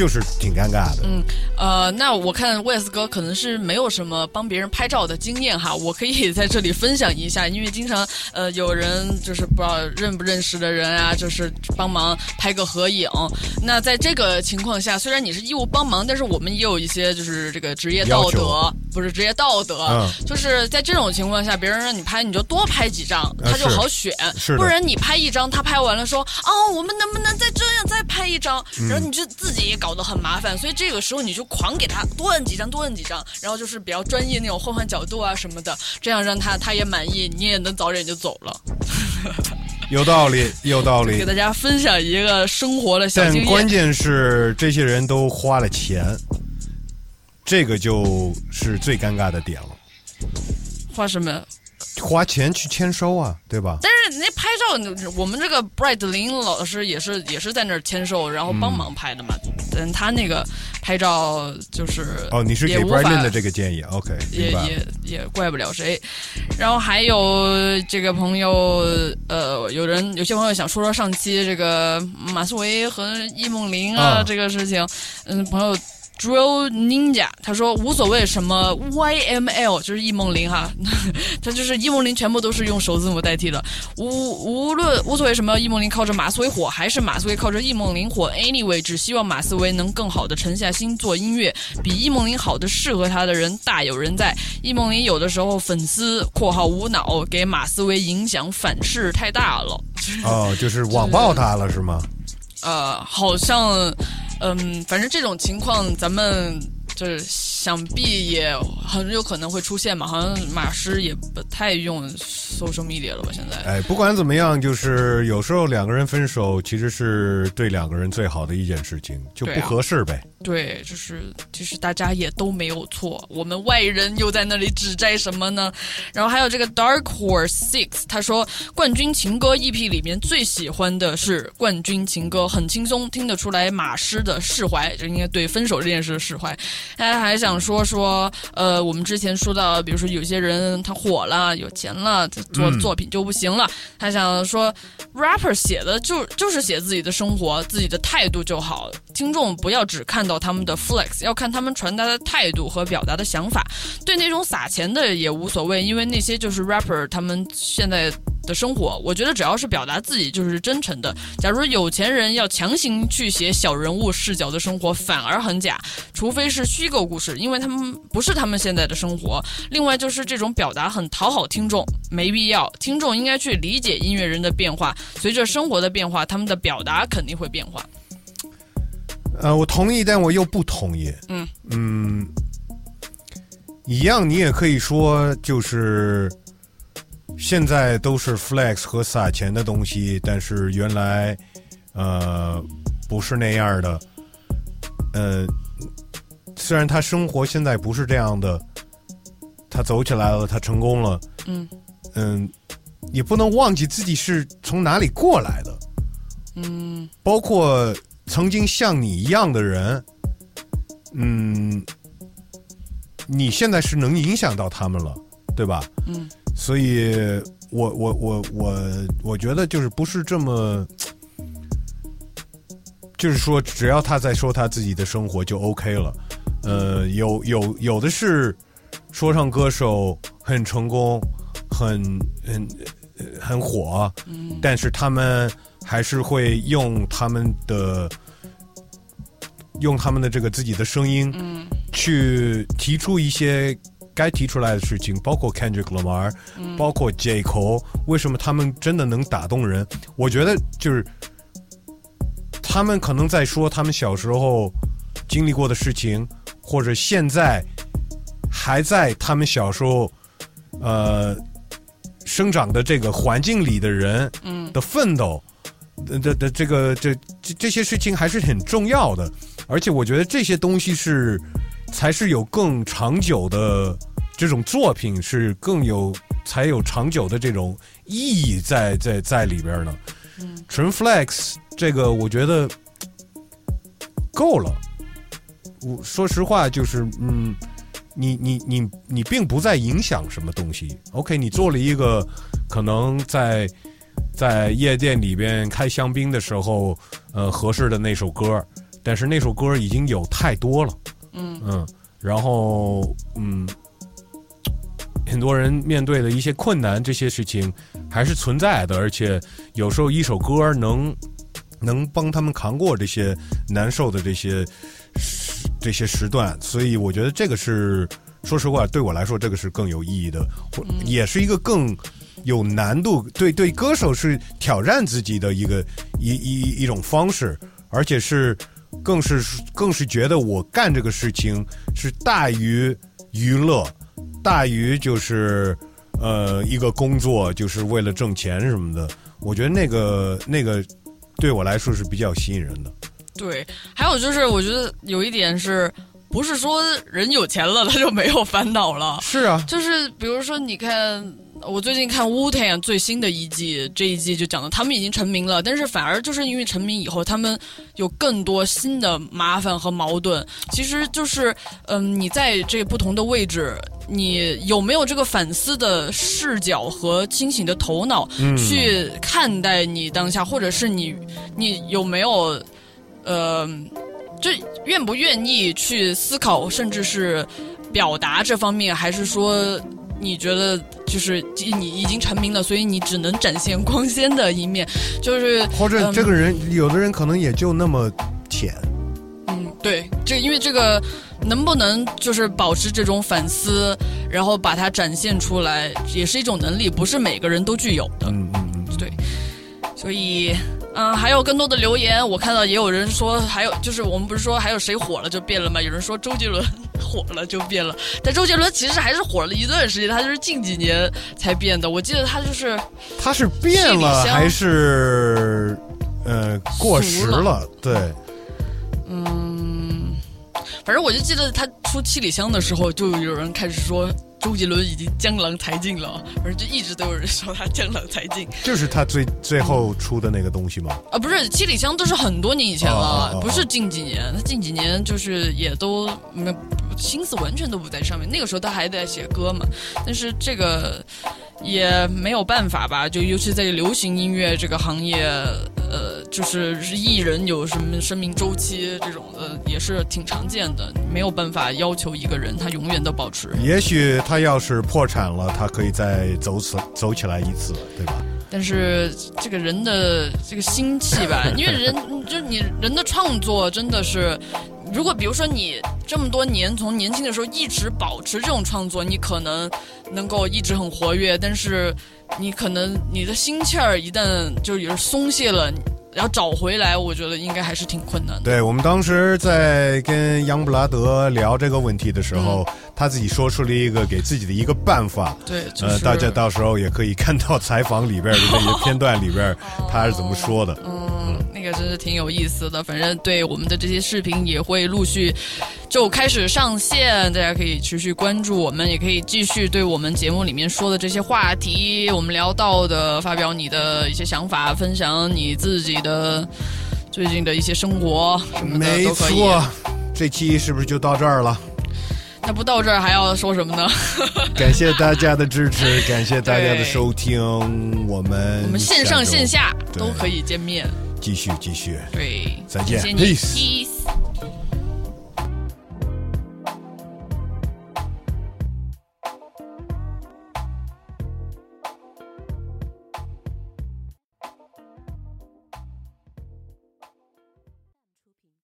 就是挺尴尬的。嗯，呃，那我看 Wes 哥可能是没有什么帮别人拍照的经验哈，我可以在这里分享一下，因为经常呃有人就是不知道认不认识的人啊，就是帮忙拍个合影。那在这个情况下，虽然你是义务帮忙，但是我们也有一些就是这个职业道德，不是职业道德，嗯。就是在这种情况下，别人让你拍，你就多拍几张，啊他就好选，是的。不然你拍一张，他拍完了说哦，我们能不能再这样再拍一张，嗯。然后你就自己也搞得很麻烦，所以这个时候你就狂给他多摁几张，多摁几张，然后就是比较专业那种换换角度啊什么的，这样让他他也满意，你也能早点就走了。有道理，有道理给。大家分享一个生活的小但经验。关键是这些人都花了钱，这个就是最尴尬的点了。花什么？花钱去签收啊，对吧？但是那拍照，我们这个 Bright 林老师也是也是在那儿签售，然后帮忙拍的嘛。但他那个拍照就是哦，你是给也无法 Brandon 的这个建议，OK，也。也也怪不了谁。然后还有这个朋友，呃，有人有些朋友想说说上期这个马思唯和易梦玲啊、啊这个事情，嗯，朋友。Drill Ninja，他说无所谓什么 YML，就是易梦玲哈，他就是易梦玲全部都是用首字母代替的，无无论无所谓什么易梦玲靠着马思唯火，还是马思唯靠着易梦玲火，anyway，只希望马思唯能更好的沉下心做音乐，比易梦玲好的适合他的人大有人在。易梦玲有的时候粉丝（括号无脑）给马思唯影响反噬太大了，哦，就是网暴他了是吗？呃，好像，嗯，反正这种情况咱们就是想必也很有可能会出现嘛。好像马师也不太用 social media 了吧？现在，哎，不管怎么样，就是有时候两个人分手，其实是对两个人最好的一件事情，就不合适呗。对，就是其实大家也都没有错，我们外人又在那里指摘什么呢？然后还有这个 Dark Horse Six，他说冠军情歌 EP 里面最喜欢的是冠军情歌，很轻松，听得出来马师的释怀，就应该对分手这件事的释怀。他还想说说，呃，我们之前说到，比如说有些人他火了，有钱了，他做嗯作品就不行了。他想说，rapper 写的就就是写自己的生活，自己的态度就好。听众不要只看到到他们的 flex，要看他们传达的态度和表达的想法。对那种撒钱的也无所谓，因为那些就是 rapper 他们现在的生活。我觉得只要是表达自己就是真诚的。假如有钱人要强行去写小人物视角的生活，反而很假，除非是虚构故事，因为他们不是他们现在的生活。另外就是这种表达很讨好听众，没必要。听众应该去理解音乐人的变化，随着生活的变化，他们的表达肯定会变化。呃，我同意，但我又不同意。嗯嗯，一样，你也可以说，就是现在都是 flex 和撒钱的东西，但是原来呃不是那样的。呃，虽然他生活现在不是这样的，他走起来了，他成功了，嗯嗯，也不能忘记自己是从哪里过来的。嗯包括曾经像你一样的人，嗯，你现在是能影响到他们了，对吧？嗯所以我我我我我觉得就是不是这么，就是说只要他在说他自己的生活就 OK 了。呃，有有有的是说唱歌手很成功，很很呃很火，但是他们还是会用他们的用他们的这个自己的声音，嗯去提出一些该提出来的事情，包括 Kendrick Lamar，、嗯包括 J Cole，为什么他们真的能打动人？我觉得就是他们可能在说他们小时候经历过的事情，或者现在还在他们小时候呃生长的这个环境里的人嗯的奋斗。的的的这个这这这些事情还是很重要的，而且我觉得这些东西是才是有更长久的这种作品是更有才有长久的这种意义在在在里边呢。纯 flex 这个我觉得够了。我说实话，就是嗯，你你你你并不在影响什么东西。OK，你做了一个可能在在夜店里边开香槟的时候，呃，合适的那首歌，但是那首歌已经有太多了。嗯嗯，然后嗯，很多人面对的一些困难，这些事情还是存在的，而且有时候一首歌能能帮他们扛过这些难受的这些时这些时段，所以我觉得这个是说实话，对我来说这个是更有意义的，或也是一个更有难度，对对，歌手是挑战自己的一个一一一种方式，而且是更是更是觉得我干这个事情是大于娱乐，大于就是呃一个工作，就是为了挣钱什么的。我觉得那个那个对我来说是比较吸引人的。对，还有就是，我觉得有一点是。不是说人有钱了他就没有烦恼了？是啊，就是比如说，你看我最近看 Wu Tang 最新的一季，这一季就讲的他们已经成名了，但是反而就是因为成名以后，他们有更多新的麻烦和矛盾。其实就是，嗯，你在这不同的位置，你有没有这个反思的视角和清醒的头脑、嗯去看待你当下，或者是你你有没有，呃。就愿不愿意去思考，甚至是表达这方面，还是说你觉得就是你已经成名了，所以你只能展现光鲜的一面？就是或者嗯这个人，有的人可能也就那么浅。嗯，对，这因为这个能不能就是保持这种反思，然后把它展现出来，也是一种能力，不是每个人都具有的。嗯嗯嗯，对，所以。嗯，还有更多的留言，我看到也有人说，还有就是我们不是说还有谁火了就变了吗？有人说周杰伦，火了就变了。但周杰伦其实还是火了一段时间，他就是近几年才变的。我记得他就是他是变了还是呃过时了？对，嗯，反正我就记得他出七里香的时候，就有人开始说周杰伦已经江郎才尽了，反正就一直都有人说他江郎才尽。就是他最最后出的那个东西吗？啊，不是七里香都是很多年以前哦哦了，哦不是近几年。他近几年就是也都没心思完全都不在上面。那个时候他还在写歌嘛，但是这个也没有办法吧，就尤其在流行音乐这个行业，呃，就是艺人有什么生命周期这种的，也是挺常见的，没有办法要求一个人他永远都保持。也许他要是破产了，他可以再走起走起来一次，对吧？但是这个人的这个心气吧，因为人就是你人的创作真的是，如果比如说你这么多年从年轻的时候一直保持这种创作，你可能能够一直很活跃，但是你可能你的心气儿一旦就也是松懈了，要找回来，我觉得应该还是挺困难的。对我们当时在跟杨布拉德聊这个问题的时候，他自己说出了一个给自己的一个办法。对，就是呃，大家到时候也可以看到采访里边的那些片段里边，他是怎么说的。嗯，那个真是挺有意思的。反正对我们的这些视频也会陆续就开始上线，大家可以持续关注我们，也可以继续对我们节目里面说的这些话题，我们聊到的，发表你的一些想法，分享你自己的最近的一些生活什么的没。错，这期是不是就到这儿了？那不到这儿还要说什么呢？感谢大家的支持，感谢大家的收听，我们我们线上线下都可以见面。继续继续，对，再见谢谢你 Peace Peace